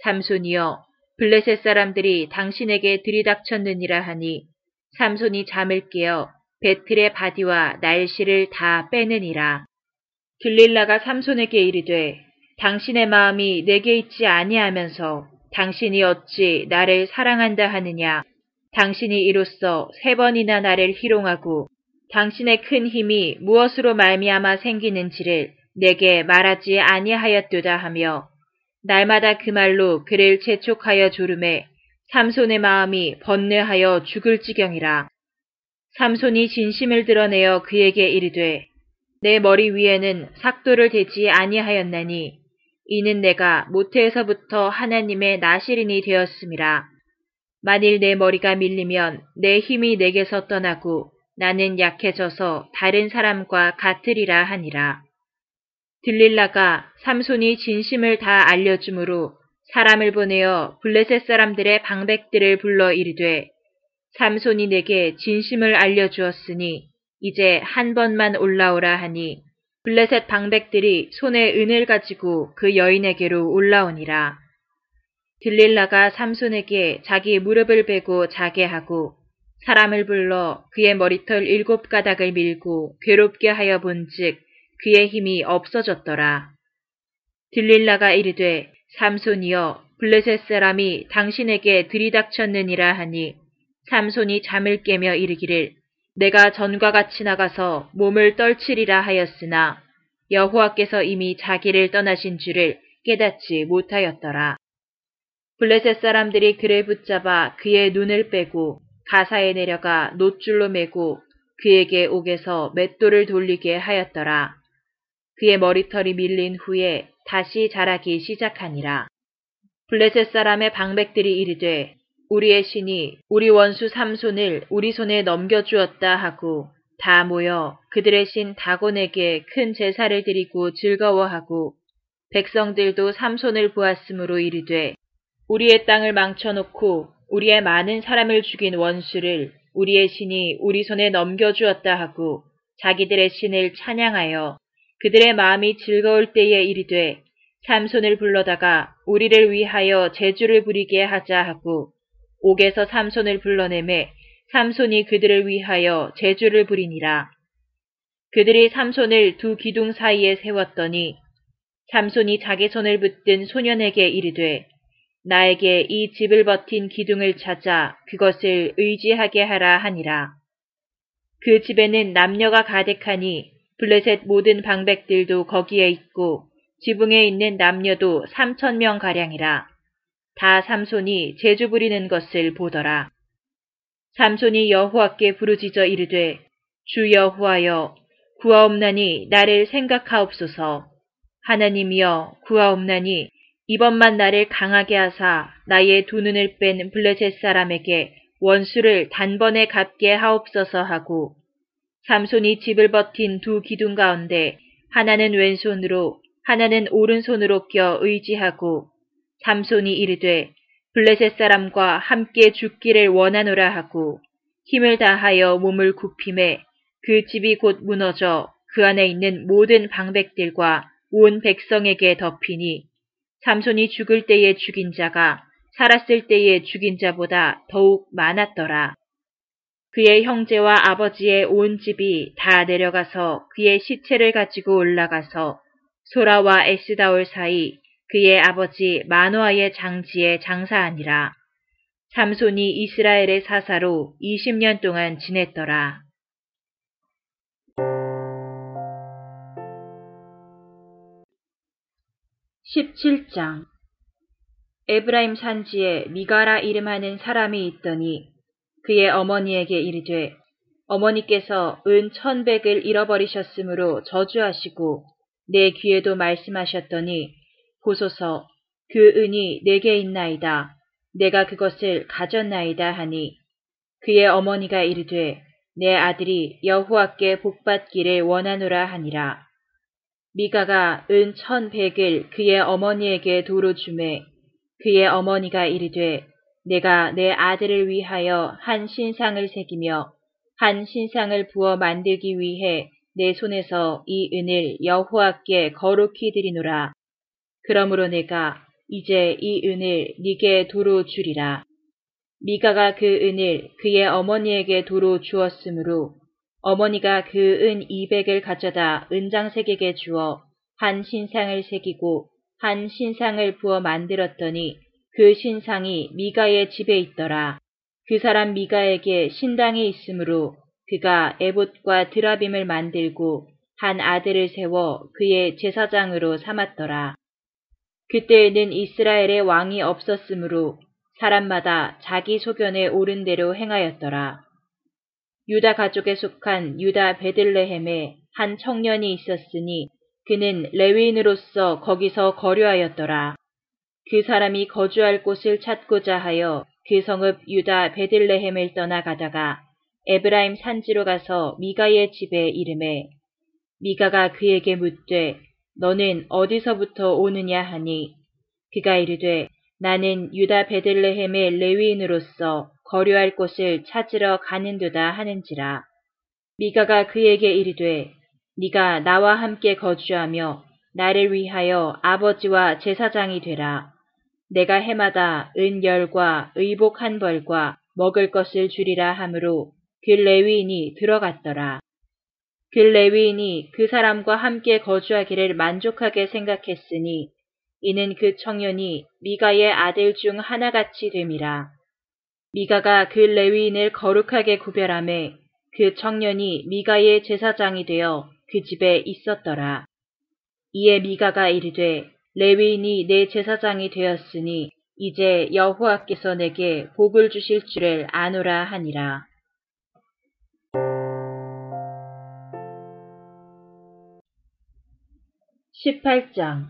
삼손이여 블레셋 사람들이 당신에게 들이닥쳤느니라 하니 삼손이 잠을 깨어 베틀의 바디와 날실을 다 빼느니라. 들릴라가 삼손에게 이르되 당신의 마음이 내게 있지 아니하면서 당신이 어찌 나를 사랑한다 하느냐. 당신이 이로써 세 번이나 나를 희롱하고 당신의 큰 힘이 무엇으로 말미암아 생기는지를 내게 말하지 아니하였도다 하며 날마다 그 말로 그를 재촉하여 조름해 삼손의 마음이 번뇌하여 죽을 지경이라. 삼손이 진심을 드러내어 그에게 이르되 내 머리 위에는 삭도를 대지 아니하였나니 이는 내가 모태에서부터 하나님의 나시린이 되었음이라. 만일 내 머리가 밀리면 내 힘이 내게서 떠나고 나는 약해져서 다른 사람과 같으리라 하니라. 들릴라가 삼손이 진심을 다 알려주므로 사람을 보내어 블레셋 사람들의 방백들을 불러 이르되 삼손이 내게 진심을 알려주었으니 이제 한 번만 올라오라 하니 블레셋 방백들이 손에 은을 가지고 그 여인에게로 올라오니라. 들릴라가 삼손에게 자기 무릎을 베고 자게 하고 사람을 불러 그의 머리털 일곱 가닥을 밀고 괴롭게 하여 본즉 그의 힘이 없어졌더라. 들릴라가 이르되 삼손이여 블레셋 사람이 당신에게 들이닥쳤느니라 하니 삼손이 잠을 깨며 이르기를 내가 전과 같이 나가서 몸을 떨치리라 하였으나 여호와께서 이미 자기를 떠나신 줄을 깨닫지 못하였더라. 블레셋 사람들이 그를 붙잡아 그의 눈을 빼고 가사에 내려가 노줄로 매고 그에게 옥에서 맷돌을 돌리게 하였더라. 그의 머리털이 밀린 후에 다시 자라기 시작하니라. 블레셋 사람의 방백들이 이르되 우리의 신이 우리 원수 삼손을 우리 손에 넘겨주었다 하고 다 모여 그들의 신 다곤에게 큰 제사를 드리고 즐거워하고 백성들도 삼손을 보았으므로 이르되 우리의 땅을 망쳐놓고 우리의 많은 사람을 죽인 원수를 우리의 신이 우리 손에 넘겨주었다 하고 자기들의 신을 찬양하여 그들의 마음이 즐거울 때에 이르되 삼손을 불러다가 우리를 위하여 제주를 부리게 하자 하고 옥에서 삼손을 불러내매 삼손이 그들을 위하여 제주를 부리니라. 그들이 삼손을 두 기둥 사이에 세웠더니 삼손이 자기 손을 붙든 소년에게 이르되 나에게 이 집을 버틴 기둥을 찾아 그것을 의지하게 하라 하니라. 그 집에는 남녀가 가득하니 블레셋 모든 방백들도 거기에 있고 지붕에 있는 남녀도 삼천 명 가량이라. 다 삼손이 제주 부리는 것을 보더라. 삼손이 여호와께 부르짖어 이르되 주 여호와여 구하옵나니 나를 생각하옵소서. 하나님이여 구하옵나니 이번만 나를 강하게 하사 나의 두 눈을 뺀 블레셋 사람에게 원수를 단번에 갚게 하옵소서 하고 삼손이 집을 버틴 두 기둥 가운데 하나는 왼손으로 하나는 오른손으로 껴 의지하고 삼손이 이르되 블레셋 사람과 함께 죽기를 원하노라 하고 힘을 다하여 몸을 굽힘에 그 집이 곧 무너져 그 안에 있는 모든 방백들과 온 백성에게 덮이니 삼손이 죽을 때에 죽인 자가 살았을 때에 죽인 자보다 더욱 많았더라. 그의 형제와 아버지의 온 집이 다 내려가서 그의 시체를 가지고 올라가서 소라와 에스다올 사이 그의 아버지 마노아의 장지에 장사하니라. 삼손이 이스라엘의 사사로 20년 동안 지냈더라. 17장 에브라임 산지에 미가라 이름하는 사람이 있더니 그의 어머니에게 이르되 어머니께서 은 천백을 잃어버리셨으므로 저주하시고 내 귀에도 말씀하셨더니 보소서 그 은이 내게 있나이다. 내가 그것을 가졌나이다 하니 그의 어머니가 이르되 내 아들이 여호와께 복받기를 원하노라 하니라. 미가가 은 천백을 그의 어머니에게 도로 주매 그의 어머니가 이르되 내가 내 아들을 위하여 한 신상을 새기며 한 신상을 부어 만들기 위해 내 손에서 이 은을 여호와께 거룩히 드리노라. 그러므로 내가 이제 이 은을 네게 도로 주리라. 미가가 그 은을 그의 어머니에게 도로 주었으므로 어머니가 그 은 이백을 가져다 은장색에게 주어 한 신상을 새기고 한 신상을 부어 만들었더니 그 신상이 미가의 집에 있더라. 그 사람 미가에게 신당이 있으므로 그가 에봇과 드라빔을 만들고 한 아들을 세워 그의 제사장으로 삼았더라. 그때에는 이스라엘의 왕이 없었으므로 사람마다 자기 소견에 옳은 대로 행하였더라. 유다 가족에 속한 유다 베들레헴에 한 청년이 있었으니 그는 레위인으로서 거기서 거류하였더라. 그 사람이 거주할 곳을 찾고자 하여 그 성읍 유다 베들레헴을 떠나가다가 에브라임 산지로 가서 미가의 집에 이름에 미가가 그에게 묻되 너는 어디서부터 오느냐 하니 그가 이르되 나는 유다 베들레헴의 레위인으로서 거류할 곳을 찾으러 가는도다 하는지라 미가가 그에게 이르되 네가 나와 함께 거주하며 나를 위하여 아버지와 제사장이 되라. 내가 해마다 은열과 의복 한 벌과 먹을 것을 주리라 하므로 그 레위인이 들어갔더라. 그 레위인이 그 사람과 함께 거주하기를 만족하게 생각했으니 이는 그 청년이 미가의 아들 중 하나같이 됨이라. 미가가 그 레위인을 거룩하게 구별함에 그 청년이 미가의 제사장이 되어 그 집에 있었더라. 이에 미가가 이르되 레위인이 내 제사장이 되었으니 이제 여호와께서 내게 복을 주실 줄을 아노라 하니라. 18장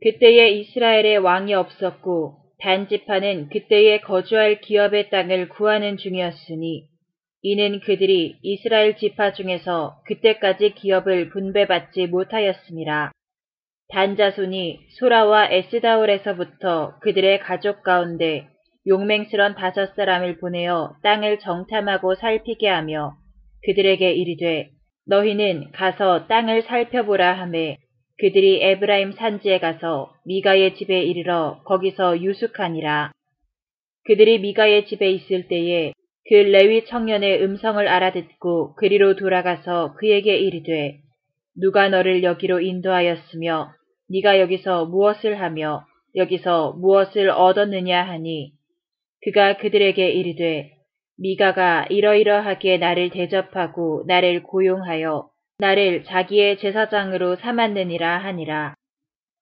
그때에 이스라엘에 왕이 없었고 단지파는 그때에 거주할 기업의 땅을 구하는 중이었으니 이는 그들이 이스라엘 지파 중에서 그때까지 기업을 분배받지 못하였습니다. 단자손이 소라와 에스다올에서부터 그들의 가족 가운데 용맹스런 다섯 사람을 보내어 땅을 정탐하고 살피게 하며 그들에게 이르되 너희는 가서 땅을 살펴보라 하매 그들이 에브라임 산지에 가서 미가의 집에 이르러 거기서 유숙하니라. 그들이 미가의 집에 있을 때에 그 레위 청년의 음성을 알아듣고 그리로 돌아가서 그에게 이르되 누가 너를 여기로 인도하였으며 네가 여기서 무엇을 하며 여기서 무엇을 얻었느냐 하니 그가 그들에게 이르되 미가가 이러이러하게 나를 대접하고 나를 고용하여 나를 자기의 제사장으로 삼았느니라 하니라.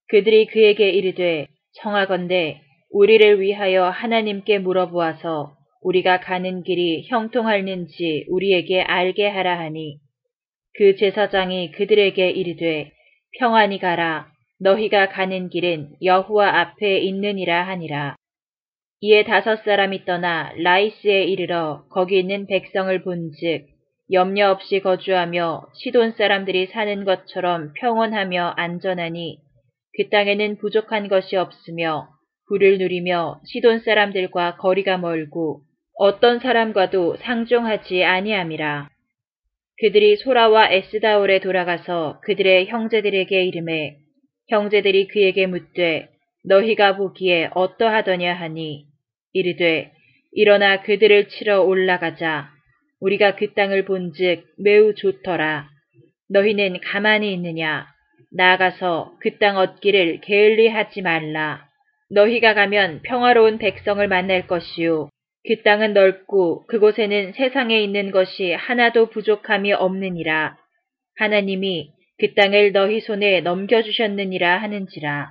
그들이 그에게 이르되 청하건대 우리를 위하여 하나님께 물어보아서 우리가 가는 길이 형통할는지 우리에게 알게 하라 하니 그 제사장이 그들에게 이르되 평안히 가라 너희가 가는 길은 여호와 앞에 있느니라 하니라. 이에 다섯 사람이 떠나 라이스에 이르러 거기 있는 백성을 본즉 염려 없이 거주하며 시돈 사람들이 사는 것처럼 평온하며 안전하니 그 땅에는 부족한 것이 없으며 불을 누리며 시돈 사람들과 거리가 멀고 어떤 사람과도 상종하지 아니함이라. 그들이 소라와 에스다올에 돌아가서 그들의 형제들에게 이름해 형제들이 그에게 묻되 너희가 보기에 어떠하더냐 하니 이르되 일어나 그들을 치러 올라가자. 우리가 그 땅을 본즉 매우 좋더라. 너희는 가만히 있느냐? 나아가서 그 땅 얻기를 게을리하지 말라. 너희가 가면 평화로운 백성을 만날 것이요. 그 땅은 넓고 그곳에는 세상에 있는 것이 하나도 부족함이 없느니라. 하나님이 그 땅을 너희 손에 넘겨주셨느니라 하는지라.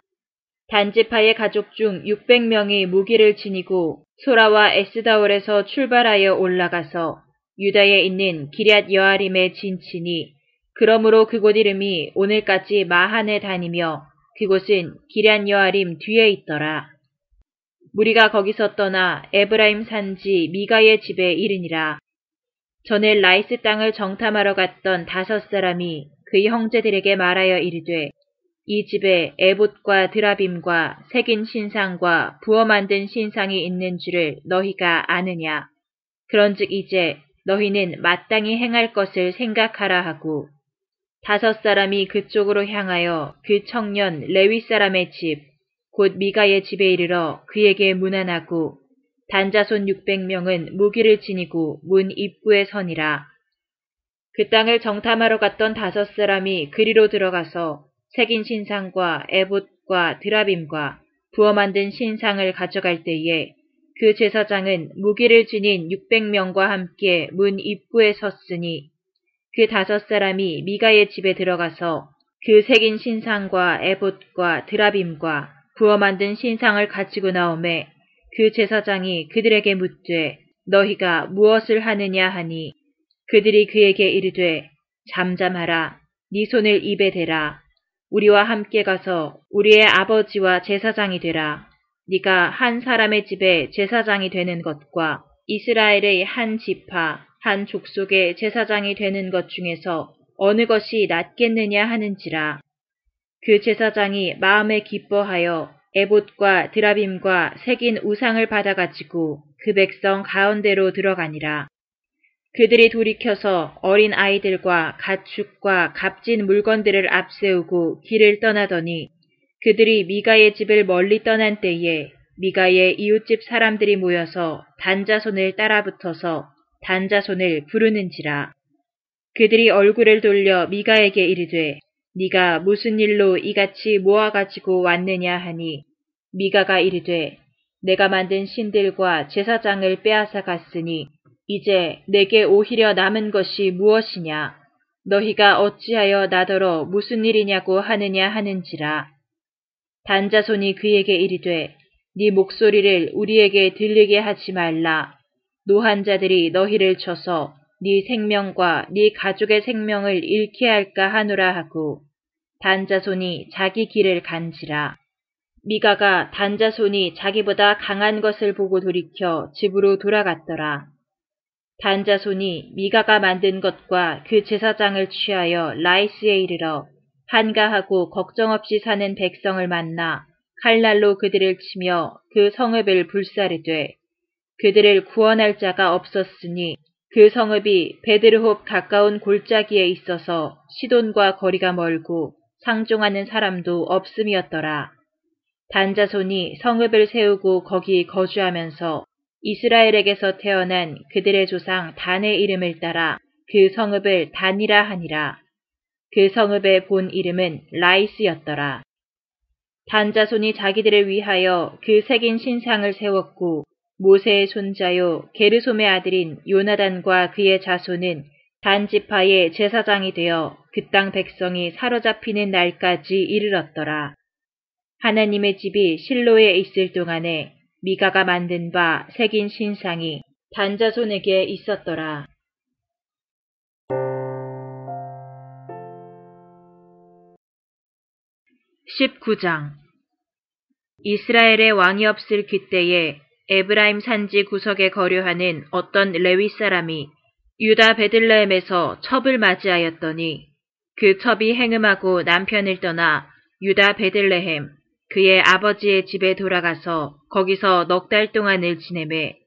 단지파의 가족 중 600명이 무기를 지니고 소라와 에스다올에서 출발하여 올라가서 유다에 있는 기럇 여아림에 진치니 그러므로 그곳 이름이 오늘까지 마한에 다니며 그곳은 기럇 여아림 뒤에 있더라. 무리가 거기서 떠나 에브라임 산지 미가의 집에 이르니라. 전에 라이스 땅을 정탐하러 갔던 다섯 사람이 그의 형제들에게 말하여 이르되 이 집에 에봇과 드라빔과 새긴 신상과 부어 만든 신상이 있는 줄을 너희가 아느냐. 그런즉 이제 너희는 마땅히 행할 것을 생각하라 하고 다섯 사람이 그쪽으로 향하여 그 청년 레위 사람의 집, 곧 미가의 집에 이르러 그에게 문안하고 단자손 600명은 무기를 지니고 문 입구에 선이라. 그 땅을 정탐하러 갔던 다섯 사람이 그리로 들어가서 색인 신상과 에봇과 드라빔과 부어 만든 신상을 가져갈 때에 그 제사장은 무기를 지닌 600명과 함께 문 입구에 섰으니 그 다섯 사람이 미가의 집에 들어가서 그 색인 신상과 에봇과 드라빔과 부어 만든 신상을 가지고 나오매 그 제사장이 그들에게 묻되 너희가 무엇을 하느냐 하니? 그들이 그에게 이르되 잠잠하라. 네 손을 입에 대라 우리와 함께 가서 우리의 아버지와 제사장이 되라. 네가 한 사람의 집에 제사장이 되는 것과 이스라엘의 한 지파, 한 족속의 제사장이 되는 것 중에서 어느 것이 낫겠느냐 하는지라. 그 제사장이 마음에 기뻐하여 에봇과 드라빔과 새긴 우상을 받아가지고 그 백성 가운데로 들어가니라. 그들이 돌이켜서 어린 아이들과 가축과 값진 물건들을 앞세우고 길을 떠나더니 그들이 미가의 집을 멀리 떠난 때에 미가의 이웃집 사람들이 모여서 단자손을 따라붙어서 단자손을 부르는지라. 그들이 얼굴을 돌려 미가에게 이르되 네가 무슨 일로 이같이 모아가지고 왔느냐 하니 미가가 이르되 내가 만든 신들과 제사장을 빼앗아 갔으니 이제 내게 오히려 남은 것이 무엇이냐 너희가 어찌하여 나더러 무슨 일이냐고 하느냐 하는지라 단자손이 그에게 이르되 네 목소리를 우리에게 들리게 하지 말라 노한 자들이 너희를 쳐서 네 생명과 네 가족의 생명을 잃게 할까 하노라 하고 단자손이 자기 길을 간지라. 미가가 단자손이 자기보다 강한 것을 보고 돌이켜 집으로 돌아갔더라. 단자손이 미가가 만든 것과 그 제사장을 취하여 라이스에 이르러 한가하고 걱정 없이 사는 백성을 만나 칼날로 그들을 치며 그 성읍을 불사르되 그들을 구원할 자가 없었으니 그 성읍이 베드르홉 가까운 골짜기에 있어서 시돈과 거리가 멀고 상종하는 사람도 없음이었더라. 단자손이 성읍을 세우고 거기 거주하면서 이스라엘에게서 태어난 그들의 조상 단의 이름을 따라 그 성읍을 단이라 하니라. 그 성읍의 본 이름은 라이스였더라. 단자손이 자기들을 위하여 그 새긴 신상을 세웠고 모세의 손자요 게르솜의 아들인 요나단과 그의 자손은 단지파의 제사장이 되어 그 땅 백성이 사로잡히는 날까지 이르렀더라. 하나님의 집이 실로에 있을 동안에 미가가 만든 바 새긴 신상이 단자손에게 있었더라. (19장) 이스라엘의 왕이 없을 그때에 에브라임 산지 구석에 거류하는 어떤 레위 사람이 유다 베들레헴에서 첩을 맞이하였더니 그 첩이 행음하고 남편을 떠나 유다 베들레헴 그의 아버지의 집에 돌아가서 거기서 넉 달 동안을 지내매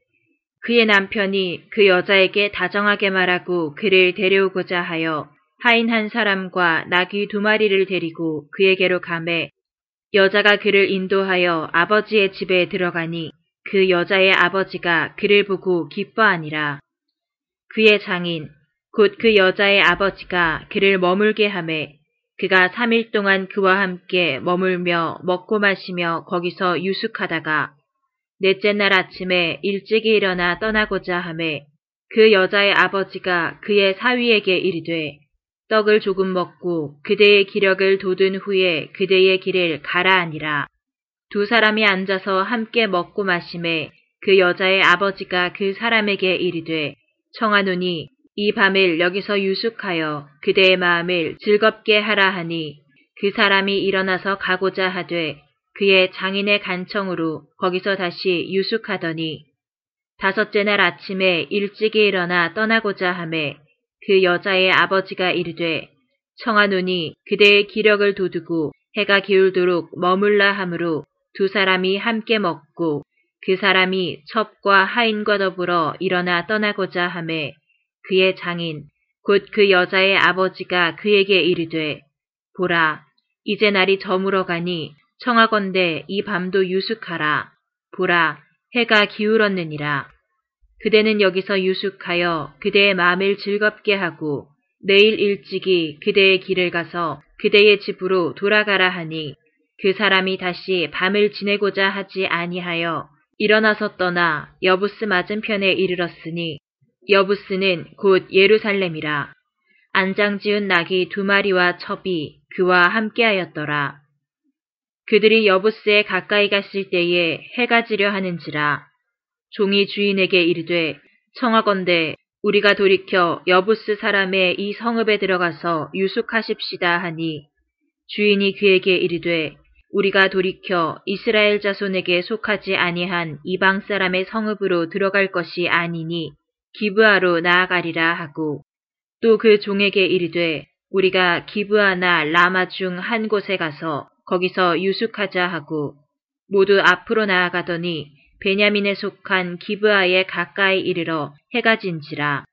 그의 남편이 그 여자에게 다정하게 말하고 그를 데려오고자 하여 하인 한 사람과 나귀 두 마리를 데리고 그에게로 가매 여자가 그를 인도하여 아버지의 집에 들어가니 그 여자의 아버지가 그를 보고 기뻐하니라. 그의 장인, 곧 그 여자의 아버지가 그를 머물게 하매 그가 3일 동안 그와 함께 머물며 먹고 마시며 거기서 유숙하다가 넷째 날 아침에 일찍이 일어나 떠나고자 하매 그 여자의 아버지가 그의 사위에게 이르되 떡을 조금 먹고 그대의 기력을 돋은 후에 그대의 길을 가라하니라. 두 사람이 앉아서 함께 먹고 마심에 그 여자의 아버지가 그 사람에게 이르되 청하노니 이 밤을 여기서 유숙하여 그대의 마음을 즐겁게 하라 하니 그 사람이 일어나서 가고자 하되 그의 장인의 간청으로 거기서 다시 유숙하더니 다섯째 날 아침에 일찍이 일어나 떠나고자 하매 그 여자의 아버지가 이르되 청하노니 그대의 기력을 도두고 해가 기울도록 머물라 하므로 두 사람이 함께 먹고 그 사람이 첩과 하인과 더불어 일어나 떠나고자 하매 그의 장인 곧 그 여자의 아버지가 그에게 이르되 보라 이제 날이 저물어 가니 청하건대 이 밤도 유숙하라. 보라 해가 기울었느니라. 그대는 여기서 유숙하여 그대의 마음을 즐겁게 하고 내일 일찍이 그대의 길을 가서 그대의 집으로 돌아가라 하니 그 사람이 다시 밤을 지내고자 하지 아니하여 일어나서 떠나 여부스 맞은편에 이르렀으니 여부스는 곧 예루살렘이라. 안장 지은 낙이 두 마리와 첩이 그와 함께하였더라. 그들이 여부스에 가까이 갔을 때에 해가 지려 하는지라. 종이 주인에게 이르되 청하건대 우리가 돌이켜 여부스 사람의 이 성읍에 들어가서 유숙하십시다 하니 주인이 그에게 이르되 우리가 돌이켜 이스라엘 자손에게 속하지 아니한 이방 사람의 성읍으로 들어갈 것이 아니니 기브아로 나아가리라 하고 또 그 종에게 이르되 우리가 기브아나 라마 중 한 곳에 가서 거기서 유숙하자 하고 모두 앞으로 나아가더니 베냐민에 속한 기브아에 가까이 이르러 해가 진지라.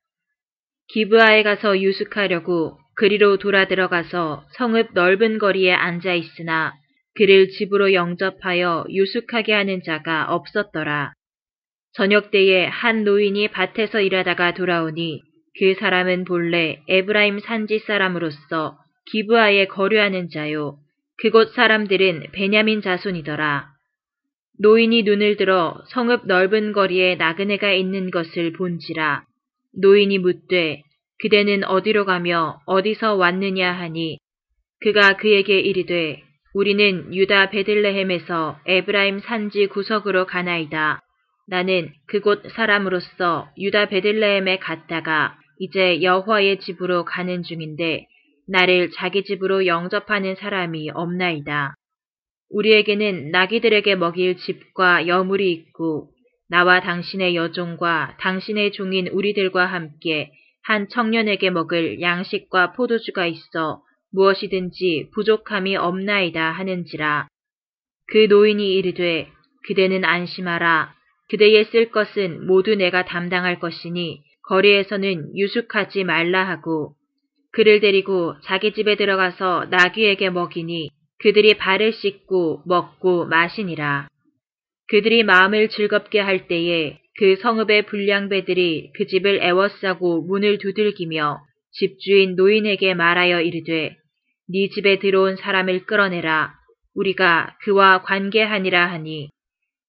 기브아에 가서 유숙하려고 그리로 돌아 들어가서 성읍 넓은 거리에 앉아 있으나 그를 집으로 영접하여 유숙하게 하는 자가 없었더라. 저녁 때에 한 노인이 밭에서 일하다가 돌아오니 그 사람은 본래 에브라임 산지 사람으로서 기브아에 거류하는 자요. 그곳 사람들은 베냐민 자손이더라. 노인이 눈을 들어 성읍 넓은 거리에 나그네가 있는 것을 본지라. 노인이 묻되 그대는 어디로 가며 어디서 왔느냐 하니 그가 그에게 이르되 우리는 유다 베들레헴에서 에브라임 산지 구석으로 가나이다. 나는 그곳 사람으로서 유다 베들레헴에 갔다가 이제 여호와의 집으로 가는 중인데 나를 자기 집으로 영접하는 사람이 없나이다. 우리에게는 나귀들에게 먹일 집과 여물이 있고 나와 당신의 여종과 당신의 종인 우리들과 함께 한 청년에게 먹을 양식과 포도주가 있어 무엇이든지 부족함이 없나이다 하는지라. 그 노인이 이르되 그대는 안심하라. 그대의 쓸 것은 모두 내가 담당할 것이니 거리에서는 유숙하지 말라 하고 그를 데리고 자기 집에 들어가서 나귀에게 먹이니 그들이 발을 씻고 먹고 마시니라. 그들이 마음을 즐겁게 할 때에 그 성읍의 불량배들이 그 집을 애워싸고 문을 두들기며 집주인 노인에게 말하여 이르되 네 집에 들어온 사람을 끌어내라. 우리가 그와 관계하니라 하니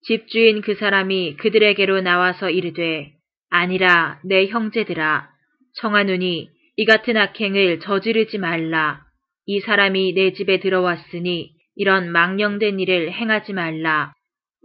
집주인 그 사람이 그들에게로 나와서 이르되 아니라 내 형제들아 청하노니 이 같은 악행을 저지르지 말라. 이 사람이 내 집에 들어왔으니 이런 망령된 일을 행하지 말라.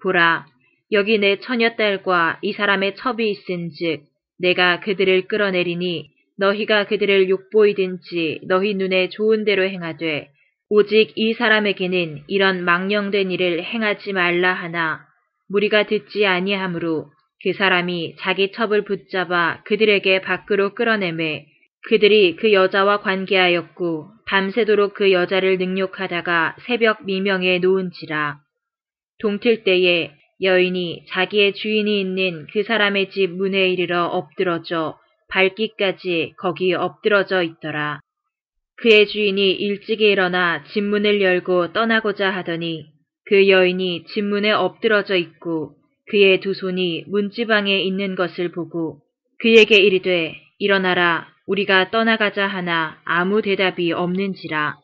보라, 여기 내 처녀딸과 이 사람의 첩이 있은즉 내가 그들을 끌어내리니 너희가 그들을 욕보이든지 너희 눈에 좋은 대로 행하되 오직 이 사람에게는 이런 망령된 일을 행하지 말라 하나 무리가 듣지 아니하므로 그 사람이 자기 첩을 붙잡아 그들에게 밖으로 끌어내매 그들이 그 여자와 관계하였고 밤새도록 그 여자를 능욕하다가 새벽 미명에 놓은지라. 동틀 때에 여인이 자기의 주인이 있는 그 사람의 집 문에 이르러 엎드러져 발기까지 거기 엎드러져 있더라. 그의 주인이 일찍이 일어나 집문을 열고 떠나고자 하더니 그 여인이 집문에 엎드러져 있고 그의 두 손이 문지방에 있는 것을 보고 그에게 이르되 일어나라 우리가 떠나가자 하나 아무 대답이 없는지라.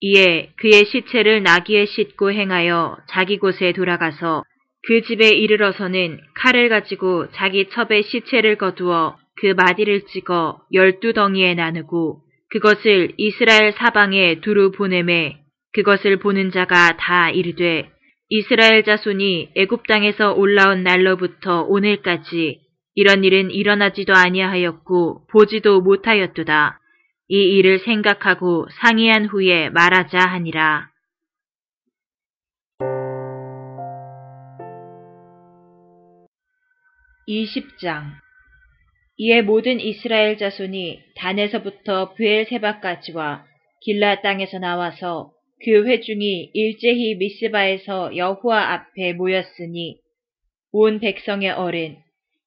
이에 그의 시체를 나귀에 싣고 행하여 자기 곳에 돌아가서 그 집에 이르러서는 칼을 가지고 자기 첩의 시체를 거두어 그 마디를 찍어 열두 덩이에 나누고 그것을 이스라엘 사방에 두루 보내매 그것을 보는 자가 다 이르되 이스라엘 자손이 애굽 땅에서 올라온 날로부터 오늘까지 이런 일은 일어나지도 아니하였고 보지도 못하였도다. 이 일을 생각하고 상의한 후에 말하자 하니라. (20장) 이에 모든 이스라엘 자손이 단에서부터 브엘세바까지와 길라 땅에서 나와서 그 회중이 일제히 미스바에서 여호와 앞에 모였으니 온 백성의 어른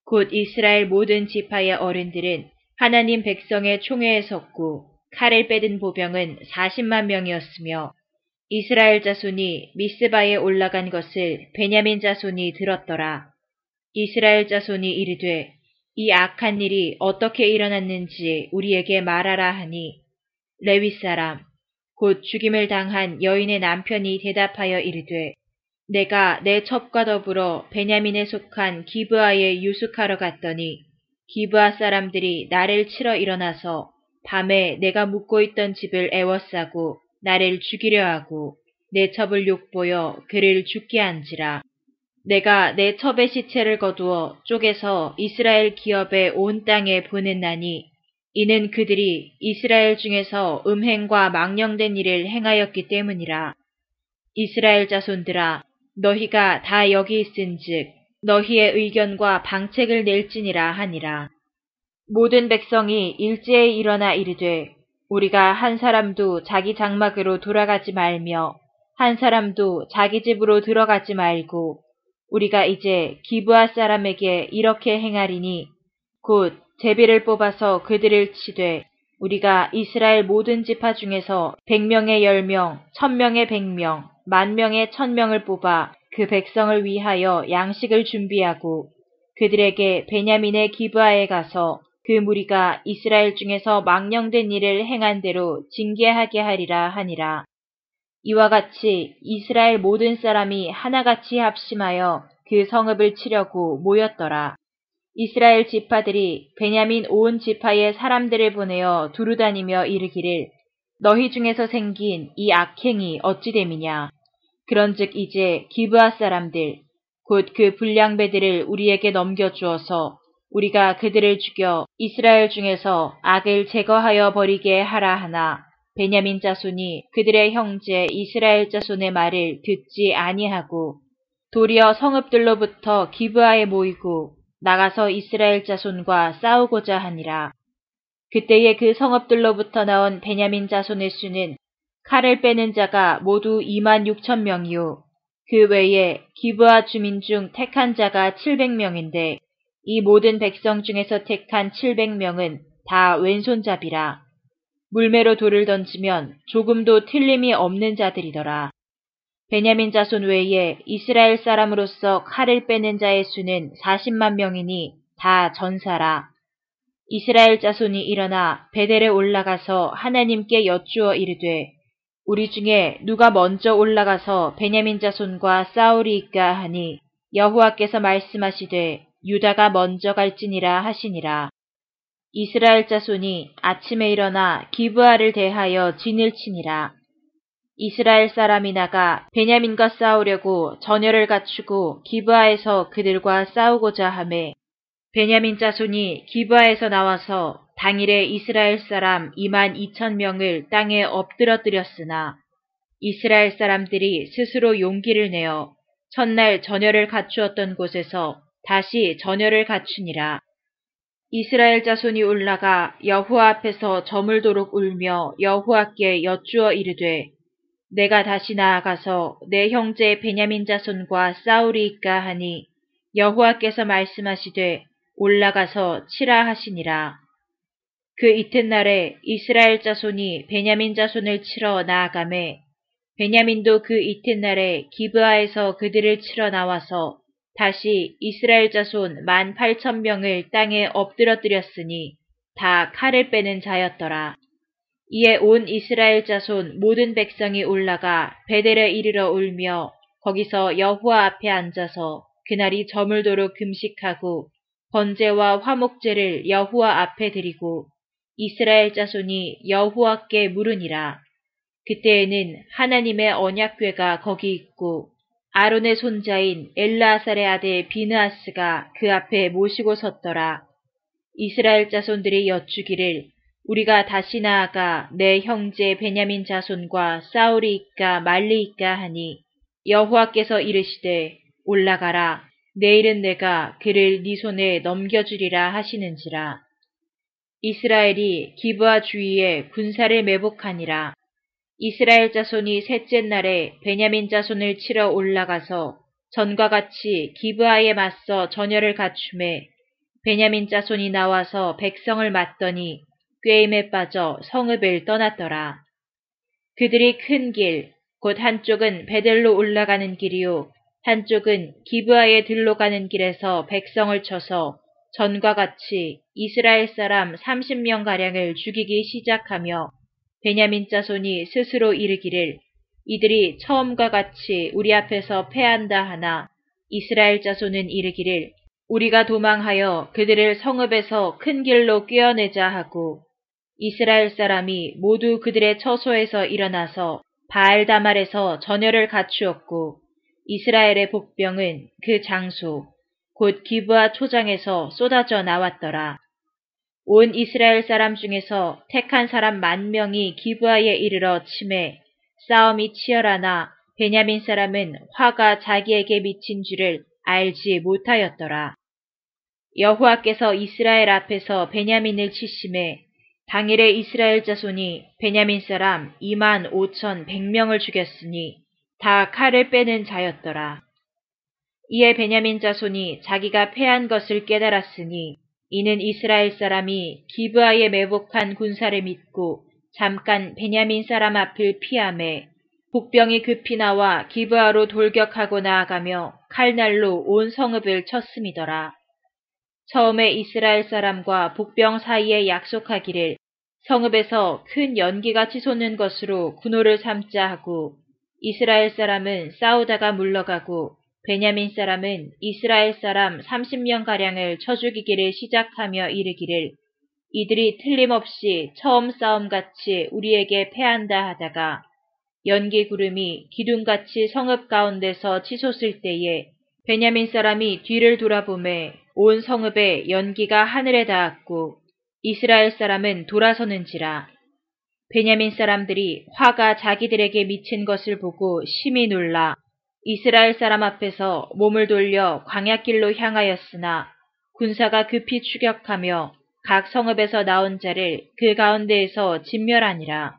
곧 이스라엘 모든 지파의 어른들은 하나님 백성의 총회에 섰고 칼을 빼든 보병은 40만 명이었으며 이스라엘 자손이 미스바에 올라간 것을 베냐민 자손이 들었더라. 이스라엘 자손이 이르되 이 악한 일이 어떻게 일어났는지 우리에게 말하라 하니 레위 사람 곧 죽임을 당한 여인의 남편이 대답하여 이르되 내가 내 첩과 더불어 베냐민에 속한 기브아에 유숙하러 갔더니 기브아 사람들이 나를 치러 일어나서 밤에 내가 묵고 있던 집을 애워싸고 나를 죽이려 하고 내 첩을 욕보여 그를 죽게 한지라. 내가 내 첩의 시체를 거두어 쪼개서 이스라엘 기업의 온 땅에 보냈나니 이는 그들이 이스라엘 중에서 음행과 망령된 일을 행하였기 때문이라. 이스라엘 자손들아 너희가 다 여기 있은즉 너희의 의견과 방책을 낼지니라 하니라. 모든 백성이 일제에 일어나 이르되 우리가 한 사람도 자기 장막으로 돌아가지 말며 한 사람도 자기 집으로 들어가지 말고 우리가 이제 기브아 사람에게 이렇게 행하리니 곧 제비를 뽑아서 그들을 치되 우리가 이스라엘 모든 지파 중에서 백명의 열명, 천명의 백명, 만명의 천명을 뽑아 그 백성을 위하여 양식을 준비하고 그들에게 베냐민의 기브아에 가서 그 무리가 이스라엘 중에서 망령된 일을 행한 대로 징계하게 하리라 하니라. 이와 같이 이스라엘 모든 사람이 하나같이 합심하여 그 성읍을 치려고 모였더라. 이스라엘 지파들이 베냐민 온 지파의 사람들을 보내어 두루 다니며 이르기를 너희 중에서 생긴 이 악행이 어찌 됨이냐. 그런즉 이제 기브아 사람들 곧 그 불량배들을 우리에게 넘겨 주어서 우리가 그들을 죽여 이스라엘 중에서 악을 제거하여 버리게 하라 하나 베냐민 자손이 그들의 형제 이스라엘 자손의 말을 듣지 아니하고 도리어 성읍들로부터 기브아에 모이고 나가서 이스라엘 자손과 싸우고자 하니라. 그때에 그 성읍들로부터 나온 베냐민 자손의 수는 칼을 빼는 자가 모두 2만 6천 명이요. 그 외에 기브아 주민 중 택한 자가 700명인데 이 모든 백성 중에서 택한 700명은 다 왼손잡이라. 물매로 돌을 던지면 조금도 틀림이 없는 자들이더라. 베냐민 자손 외에 이스라엘 사람으로서 칼을 빼는 자의 수는 40만 명이니 다 전사라. 이스라엘 자손이 일어나 베델에 올라가서 하나님께 여쭈어 이르되 우리 중에 누가 먼저 올라가서 베냐민 자손과 싸우리이까 하니 여호와께서 말씀하시되 유다가 먼저 갈지니라 하시니라. 이스라엘 자손이 아침에 일어나 기브아를 대하여 진을 치니라. 이스라엘 사람이 나가 베냐민과 싸우려고 전열을 갖추고 기브아에서 그들과 싸우고자 하매 베냐민 자손이 기브아에서 나와서 당일에 이스라엘 사람 2만 2천 명을 땅에 엎드러뜨렸으나 이스라엘 사람들이 스스로 용기를 내어 첫날 전열을 갖추었던 곳에서 다시 전열을 갖추니라. 이스라엘 자손이 올라가 여호와 앞에서 저물도록 울며 여호와께 여쭈어 이르되 내가 다시 나아가서 내 형제 베냐민 자손과 싸우리이까 하니 여호와께서 말씀하시되 올라가서 치라 하시니라. 그 이튿날에 이스라엘 자손이 베냐민 자손을 치러 나아가매 베냐민도 그 이튿날에 기브아에서 그들을 치러 나와서 다시 이스라엘 자손 만 팔천 명을 땅에 엎드러뜨렸으니 다 칼을 빼는 자였더라. 이에 온 이스라엘 자손 모든 백성이 올라가 베델에 이르러 울며 거기서 여호와 앞에 앉아서 그날이 저물도록 금식하고 번제와 화목제를 여호와 앞에 드리고 이스라엘 자손이 여호와께 물으니라. 그때에는 하나님의 언약궤가 거기 있고 아론의 손자인 엘라살의 아들 비느아스가 그 앞에 모시고 섰더라. 이스라엘 자손들이 여쭈기를 우리가 다시 나아가 내 형제 베냐민 자손과 싸우리이까 말리이까 하니 여호와께서 이르시되 올라가라 내일은 내가 그를 네 손에 넘겨주리라 하시는지라. 이스라엘이 기브아 주위에 군사를 매복하니라. 이스라엘 자손이 셋째 날에 베냐민 자손을 치러 올라가서 전과 같이 기브아에 맞서 전열을 갖춤에 베냐민 자손이 나와서 백성을 맞더니 꾀임에 빠져 성읍을 떠났더라. 그들이 큰 길, 곧 한쪽은 베델로 올라가는 길이요, 한쪽은 기브아에 들로 가는 길에서 백성을 쳐서 전과 같이 이스라엘 사람 30명 가량을 죽이기 시작하며 베냐민 자손이 스스로 이르기를 이들이 처음과 같이 우리 앞에서 패한다 하나 이스라엘 자손은 이르기를 우리가 도망하여 그들을 성읍에서 큰 길로 꿰어내자 하고 이스라엘 사람이 모두 그들의 처소에서 일어나서 바알다말에서 전열을 갖추었고 이스라엘의 복병은 그 장소 곧 기브아 초장에서 쏟아져 나왔더라. 온 이스라엘 사람 중에서 택한 사람 만 명이 기브아에 이르러 침해 싸움이 치열하나 베냐민 사람은 화가 자기에게 미친 줄을 알지 못하였더라. 여호와께서 이스라엘 앞에서 베냐민을 치심해 당일에 이스라엘 자손이 베냐민 사람 2만 5천 100명을 죽였으니 다 칼을 빼는 자였더라. 이에 베냐민 자손이 자기가 패한 것을 깨달았으니 이는 이스라엘 사람이 기브아에 매복한 군사를 믿고 잠깐 베냐민 사람 앞을 피함에 복병이 급히 나와 기브아로 돌격하고 나아가며 칼날로 온 성읍을 쳤음이더라. 처음에 이스라엘 사람과 복병 사이에 약속하기를 성읍에서 큰 연기가 치솟는 것으로 군호를 삼자 하고 이스라엘 사람은 싸우다가 물러가고 베냐민 사람은 이스라엘 사람 30명가량을 쳐 죽이기를 시작하며 이르기를 이들이 틀림없이 처음 싸움같이 우리에게 패한다 하다가 연기 구름이 기둥같이 성읍 가운데서 치솟을 때에 베냐민 사람이 뒤를 돌아보매 온 성읍에 연기가 하늘에 닿았고 이스라엘 사람은 돌아서는지라 베냐민 사람들이 화가 자기들에게 미친 것을 보고 심히 놀라 이스라엘 사람 앞에서 몸을 돌려 광야길로 향하였으나 군사가 급히 추격하며 각 성읍에서 나온 자를 그 가운데에서 진멸하니라.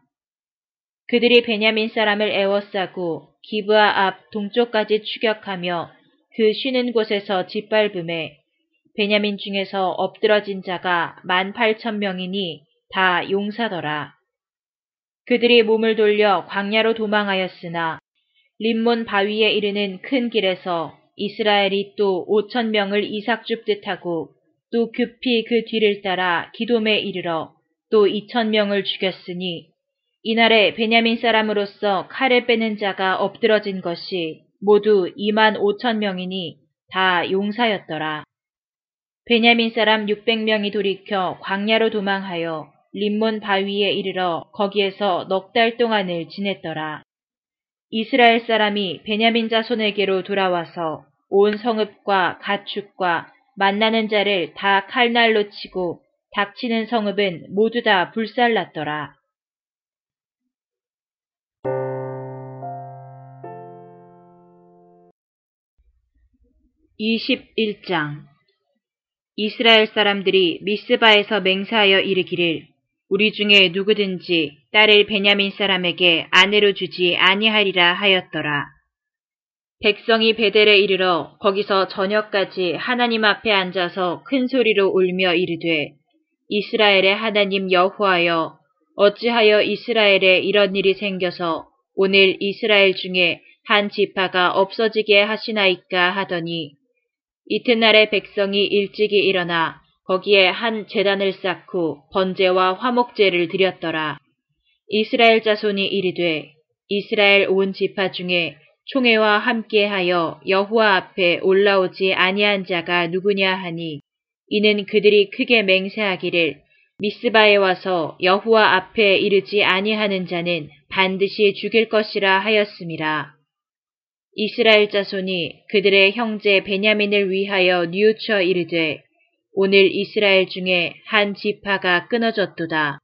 그들이 베냐민 사람을 애워싸고 기브아 앞 동쪽까지 추격하며 그 쉬는 곳에서 짓밟음에 베냐민 중에서 엎드러진 자가 만 팔천 명이니 다 용사더라. 그들이 몸을 돌려 광야로 도망하였으나 림몬 바위에 이르는 큰 길에서 이스라엘이 또 오천 명을 이삭 줍듯 하고 또 급히 그 뒤를 따라 기돔에 이르러 또 이천 명을 죽였으니 이날에 베냐민 사람으로서 칼을 빼는 자가 엎드러진 것이 모두 2만 5천 명이니 다 용사였더라. 베냐민 사람 600명이 돌이켜 광야로 도망하여 림몬 바위에 이르러 거기에서 넉 달 동안을 지냈더라. 이스라엘 사람이 베냐민 자손에게로 돌아와서 온 성읍과 가축과 만나는 자를 다 칼날로 치고 닥치는 성읍은 모두 다 불살랐더라. 21장 이스라엘 사람들이 미스바에서 맹세하여 이르기를 우리 중에 누구든지 딸을 베냐민 사람에게 아내로 주지 아니하리라 하였더라. 백성이 베델에 이르러 거기서 저녁까지 하나님 앞에 앉아서 큰 소리로 울며 이르되 이스라엘의 하나님 여호하여 어찌하여 이스라엘에 이런 일이 생겨서 오늘 이스라엘 중에 한 지파가 없어지게 하시나이까 하더니 이튿날에 백성이 일찍이 일어나 거기에 한 재단을 쌓고 번제와 화목제를 드렸더라. 이스라엘 자손이 이르되 이스라엘 온 지파 중에 총회와 함께하여 여호와 앞에 올라오지 아니한 자가 누구냐 하니 이는 그들이 크게 맹세하기를 미스바에 와서 여호와 앞에 이르지 아니하는 자는 반드시 죽일 것이라 하였음이라. 이스라엘 자손이 그들의 형제 베냐민을 위하여 뉘우쳐 이르되 오늘 이스라엘 중에 한 지파가 끊어졌도다.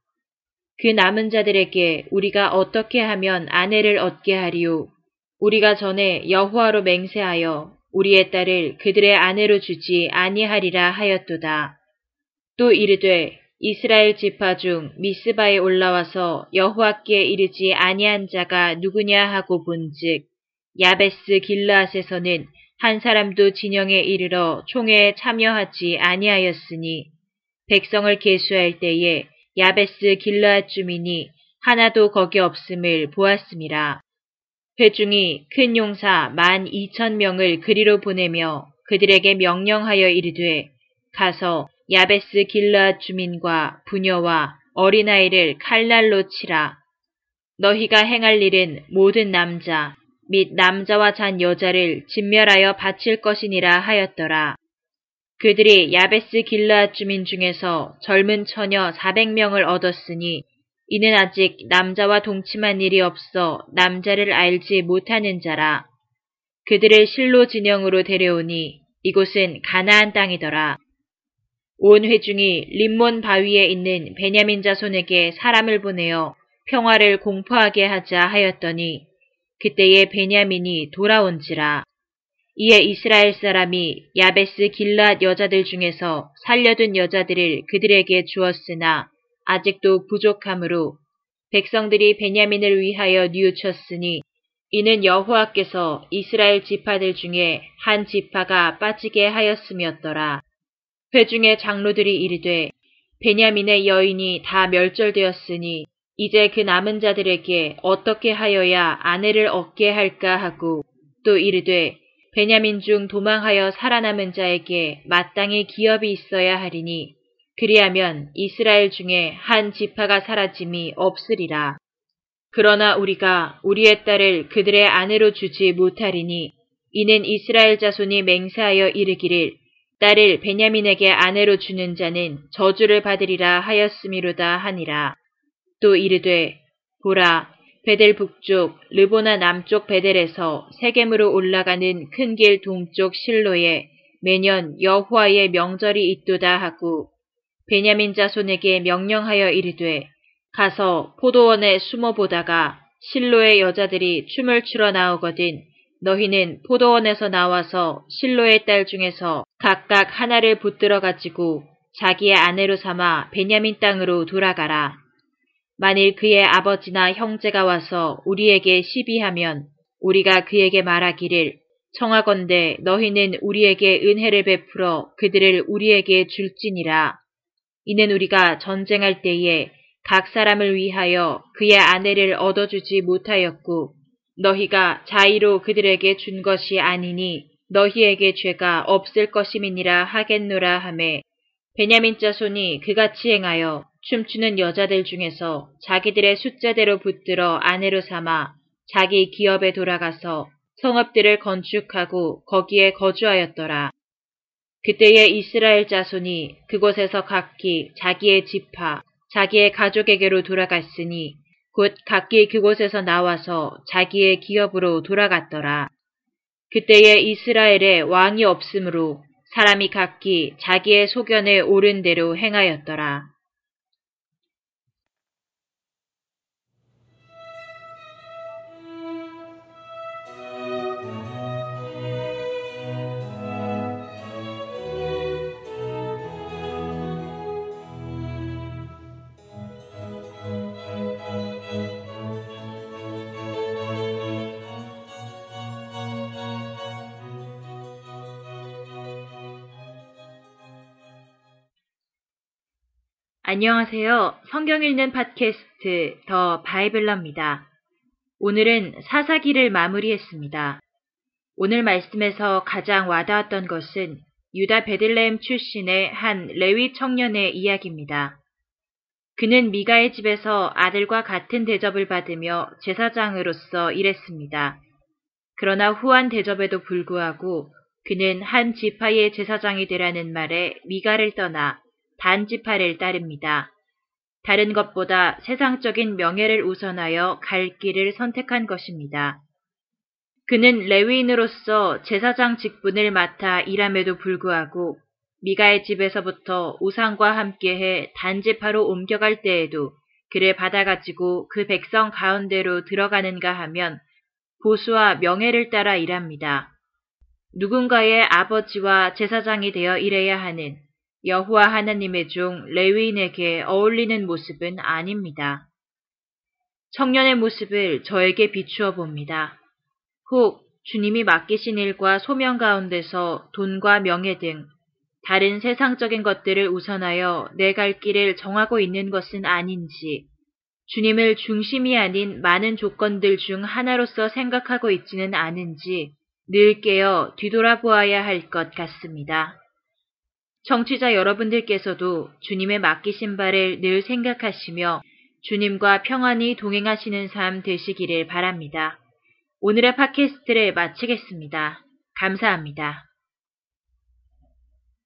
그 남은 자들에게 우리가 어떻게 하면 아내를 얻게 하리요. 우리가 전에 여호와로 맹세하여 우리의 딸을 그들의 아내로 주지 아니하리라 하였도다. 또 이르되 이스라엘 지파 중 미스바에 올라와서 여호와께 이르지 아니한 자가 누구냐 하고 본즉 야베스 길라앗에서는 한 사람도 진영에 이르러 총회에 참여하지 아니하였으니 백성을 계수할 때에 야베스 길라앗 주민이 하나도 거기 없음을 보았습니다. 회중이 큰 용사 만 이천 명을 그리로 보내며 그들에게 명령하여 이르되 가서 야베스 길라앗 주민과 부녀와 어린아이를 칼날로 치라. 너희가 행할 일은 모든 남자, 및 남자와 잔 여자를 진멸하여 바칠 것이니라 하였더라. 그들이 야베스 길라앗 주민 중에서 젊은 처녀 400명을 얻었으니 이는 아직 남자와 동침한 일이 없어 남자를 알지 못하는 자라. 그들을 실로 진영으로 데려오니 이곳은 가나안 땅이더라. 온 회중이 림몬 바위에 있는 베냐민 자손에게 사람을 보내어 평화를 공포하게 하자 하였더니 그때에 베냐민이 돌아온지라. 이에 이스라엘 사람이 야베스 길랏 여자들 중에서 살려둔 여자들을 그들에게 주었으나 아직도 부족함으로 백성들이 베냐민을 위하여 뉘우쳤으니 이는 여호와께서 이스라엘 지파들 중에 한 지파가 빠지게 하였음이었더라. 회중의 장로들이 이르되 베냐민의 여인이 다 멸절되었으니 이제 그 남은 자들에게 어떻게 하여야 아내를 얻게 할까 하고 또 이르되 베냐민 중 도망하여 살아남은 자에게 마땅히 기업이 있어야 하리니 그리하면 이스라엘 중에 한 지파가 사라짐이 없으리라. 그러나 우리가 우리의 딸을 그들의 아내로 주지 못하리니 이는 이스라엘 자손이 맹세하여 이르기를 딸을 베냐민에게 아내로 주는 자는 저주를 받으리라 하였음이로다 하니라. 또 이르되 보라 베델 북쪽 르보나 남쪽 베델에서 세겜으로 올라가는 큰 길 동쪽 실로에 매년 여호와의 명절이 있도다 하고 베냐민 자손에게 명령하여 이르되 가서 포도원에 숨어 보다가 실로의 여자들이 춤을 추러 나오거든 너희는 포도원에서 나와서 실로의 딸 중에서 각각 하나를 붙들어 가지고 자기의 아내로 삼아 베냐민 땅으로 돌아가라. 만일 그의 아버지나 형제가 와서 우리에게 시비하면 우리가 그에게 말하기를 청하건대 너희는 우리에게 은혜를 베풀어 그들을 우리에게 줄지니라. 이는 우리가 전쟁할 때에 각 사람을 위하여 그의 아내를 얻어주지 못하였고 너희가 자의로 그들에게 준 것이 아니니 너희에게 죄가 없을 것임이니라 하겠노라 하매 베냐민 자손이 그같이 행하여 춤추는 여자들 중에서 자기들의 숫자대로 붙들어 아내로 삼아 자기 기업에 돌아가서 성읍들을 건축하고 거기에 거주하였더라. 그때에 이스라엘 자손이 그곳에서 각기 자기의 지파, 자기의 가족에게로 돌아갔으니 곧 각기 그곳에서 나와서 자기의 기업으로 돌아갔더라. 그때에 이스라엘에 왕이 없으므로 사람이 각기 자기의 소견에 옳은 대로 행하였더라. 안녕하세요. 성경 읽는 팟캐스트 더 바이블러입니다. 오늘은 사사기를 마무리했습니다. 오늘 말씀에서 가장 와닿았던 것은 유다 베들레헴 출신의 한 레위 청년의 이야기입니다. 그는 미가의 집에서 아들과 같은 대접을 받으며 제사장으로서 일했습니다. 그러나 후한 대접에도 불구하고 그는 한 지파의 제사장이 되라는 말에 미가를 떠나 단지파를 따릅니다. 다른 것보다 세상적인 명예를 우선하여 갈 길을 선택한 것입니다. 그는 레위인으로서 제사장 직분을 맡아 일함에도 불구하고 미가의 집에서부터 우상과 함께해 단지파로 옮겨갈 때에도 그를 받아가지고 그 백성 가운데로 들어가는가 하면 보수와 명예를 따라 일합니다. 누군가의 아버지와 제사장이 되어 일해야 하는 여호와 하나님의 종 레위인에게 어울리는 모습은 아닙니다. 청년의 모습을 저에게 비추어 봅니다. 혹 주님이 맡기신 일과 소명 가운데서 돈과 명예 등 다른 세상적인 것들을 우선하여 내 갈 길을 정하고 있는 것은 아닌지 주님을 중심이 아닌 많은 조건들 중 하나로서 생각하고 있지는 않은지 늘 깨어 뒤돌아보아야 할 것 같습니다. 청취자 여러분들께서도 주님의 맡기신 바를 늘 생각하시며 주님과 평안히 동행하시는 삶 되시기를 바랍니다. 오늘의 팟캐스트를 마치겠습니다. 감사합니다.